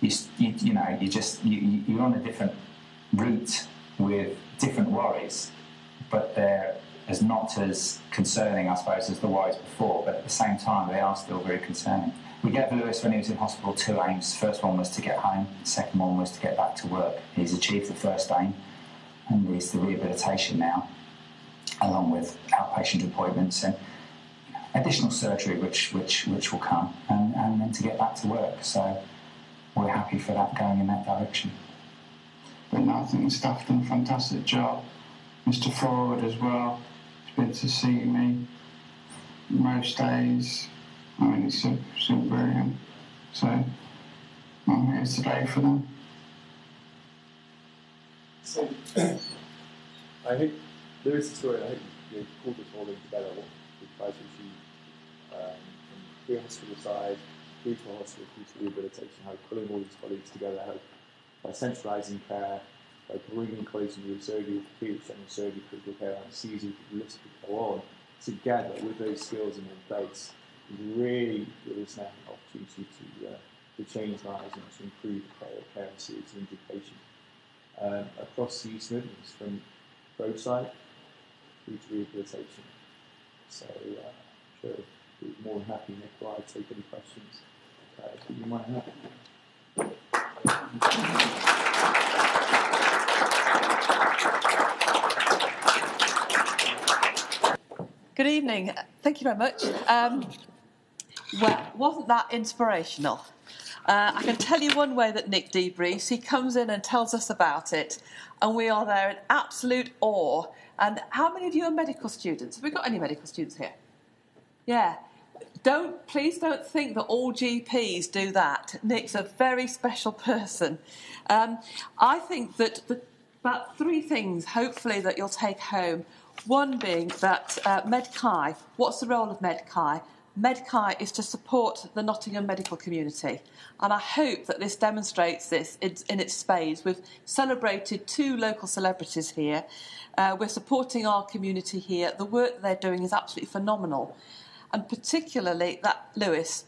you, you, you know, you just you, you- you're on a different route with different worries, but they're as not as concerning, I suppose, as the worries before. But at the same time, they are still very concerning. We gave Lewis when he was in hospital two aims. First one was to get home. Second one was to get back to work. He's achieved the first aim, and he's the rehabilitation now, along with outpatient appointments and additional surgery, which which which will come, and, and then to get back to work. So we're happy for that going in that direction. But no, I think the staff done a fantastic job. Mr. Forward as well. He's been to see me most days. I mean, it's super, super brilliant. So I'm here today for them. So, I think there is a story, I think you pulled this all in together, we try to achieve um, from the hospital side, through to hospital, through to rehabilitation, how pulling all these colleagues together, how by centralising care, by bringing colleagues from surgery, orthopedics, general surgery, critical care, anesthesia, the list could go on, together with those skills in place, is really give us now an opportunity to, uh, to change lives and to improve the care, care and seriously injured patients um, across the East Midlands from roadside rehabilitation. So uh, I'm sure be more than happy, Nick, or I'd take any questions uh, that you might have. Good evening. Thank you very much. Um, well, wasn't that inspirational? Uh, I can tell you one way that Nick debriefs. He comes in and tells us about it, and we are there in absolute awe. And how many of you are medical students? Have we got any medical students here? Yeah. Don't please don't think that all GPs do that. Nick's a very special person. Um, I think that the, about three things, hopefully, that you'll take home. One being that uh, what's the role of MedChi? MedChi is to support the Nottingham medical community, and I hope that this demonstrates this in, its spades. We've celebrated two local celebrities here. Uh, we're supporting our community here. The work they're doing is absolutely phenomenal, and particularly that Lewis.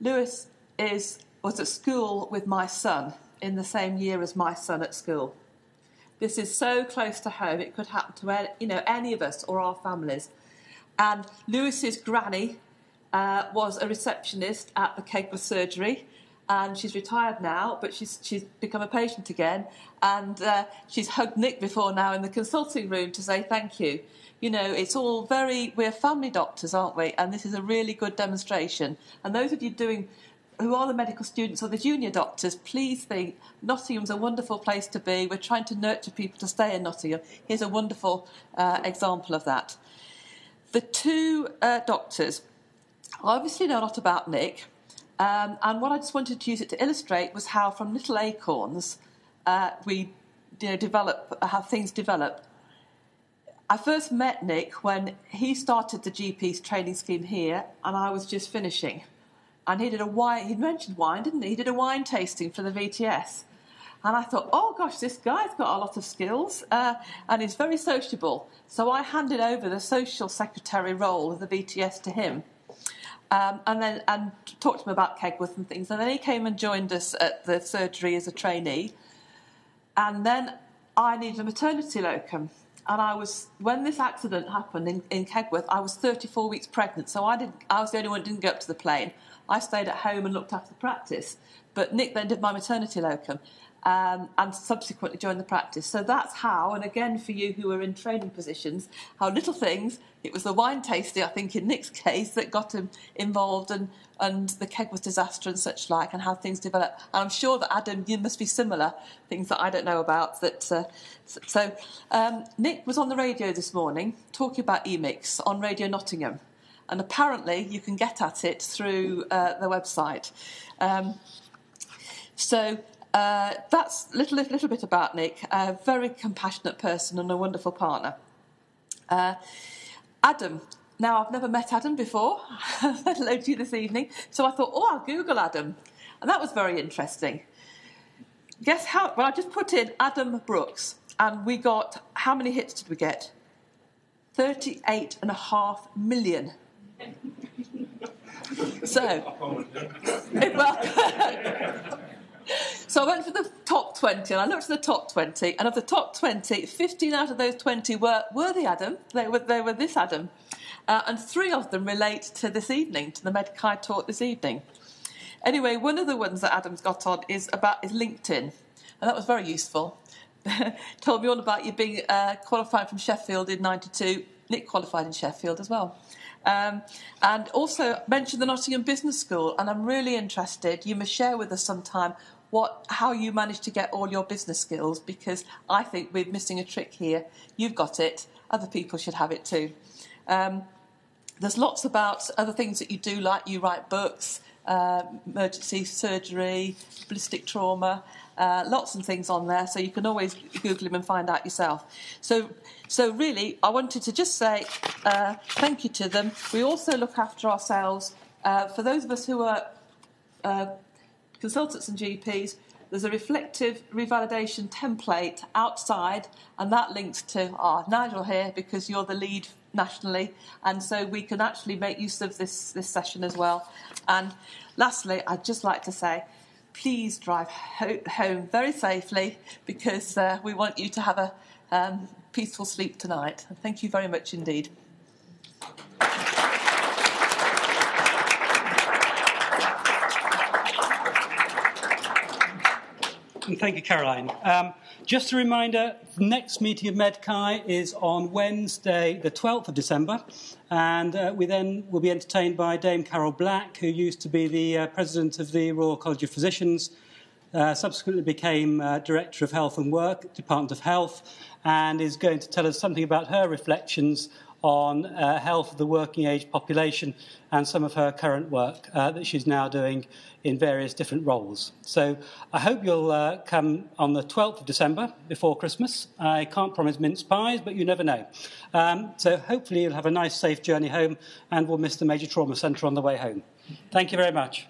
Lewis is was at school with my son in the same year as my son at school. This is so close to home; it could happen to you know any of us or our families. And Lewis's granny uh, was a receptionist at the Kegworth Surgery, and she's retired now, but she's she's become a patient again, and uh, she's hugged Nick before now in the consulting room to say thank you. You know, it's all very we're family doctors, aren't we? And this is a really good demonstration. And those of you doing who are the medical students or the junior doctors, please think Nottingham's a wonderful place to be. We're trying to nurture people to stay in Nottingham. Here's a wonderful uh, example of that. The two uh, doctors obviously know a lot about Nick, um, and what I just wanted to use it to illustrate was how, from little acorns, uh, we you know, develop, how things develop. I first met Nick when he started the GP's training scheme here, and I was just finishing. And he did a wine, he mentioned wine, didn't he? He did a wine tasting for the VTS. And I thought, oh gosh, this guy's got a lot of skills uh, and he's very sociable. So I handed over the social secretary role of the VTS to him. Um, and then and talked to him about Kegworth and things. And then he came and joined us at the surgery as a trainee. And then I needed a maternity locum. And I was when this accident happened in, in Kegworth, I was 34 weeks pregnant, so I didn't. I was the only one who didn't go up to the plane. I stayed at home and looked after the practice. But Nick then did my maternity locum um, and subsequently joined the practice. So that's how, and again for you who are in training positions, how little things, it was the wine tasting, I think in Nick's case, that got him involved and, and the Kegworth disaster and such like, and how things develop. And I'm sure that Adam, you must be similar, things that I don't know about. That uh, So um, Nick was on the radio this morning talking about EMICS on Radio Nottingham. And apparently you can get at it through uh, the website. Um, so uh, that's a little, little, little bit about Nick. A very compassionate person and a wonderful partner. Uh, Adam. Now, I've never met Adam before. Hello to you this evening. So I thought, oh, I'll Google Adam. And that was very interesting. Guess how? Well, I just put in Adam Brooks, and we got how many hits did we get? 38 and a half million. so, well, So I went for the top 20 and I looked at the top 20, and of the top 20, 15 out of those 20 were, were the Adam. They were, they were this Adam. Uh, and three of them relate to this evening, to the MedChi talk this evening. Anyway, one of the ones that Adam's got on is about is LinkedIn, and that was very useful. Told me all about you being uh, qualified from Sheffield in '92. Nick qualified in Sheffield as well. Um, and also mentioned the Nottingham Business School, and I'm really interested. You must share with us sometime what how you managed to get all your business skills because I think we're missing a trick here. You've got it. Other people should have it too. Um, there's lots about other things that you do, like you write books, uh, emergency surgery, ballistic trauma, uh, lots of things on there. So you can always Google them and find out yourself. So, so really, I wanted to just say uh, thank you to them. We also look after ourselves. Uh, for those of us who are uh, consultants and GPs, there's a reflective revalidation template outside, and that links to our Nigel here because you're the lead nationally, and so we can actually make use of this, this session as well. And lastly, I'd just like to say, please drive ho- home very safely because uh, we want you to have a um, peaceful sleep tonight. Thank you very much indeed. And thank you, Caroline. Um, just a reminder, the next meeting of MedChi is on Wednesday, the 12th of December, and uh, we then will be entertained by Dame Carol Black, who used to be the uh, president of the Royal College of Physicians, uh, subsequently became uh, Director of Health and Work, Department of Health, and is going to tell us something about her reflections on uh, health of the working age population and some of her current work uh, that she's now doing in various different roles. So I hope you'll uh, come on the 12th of December before Christmas. I can't promise mince pies, but you never know. Um, so hopefully you'll have a nice, safe journey home and we'll miss the Major Trauma Centre on the way home. Thank you very much.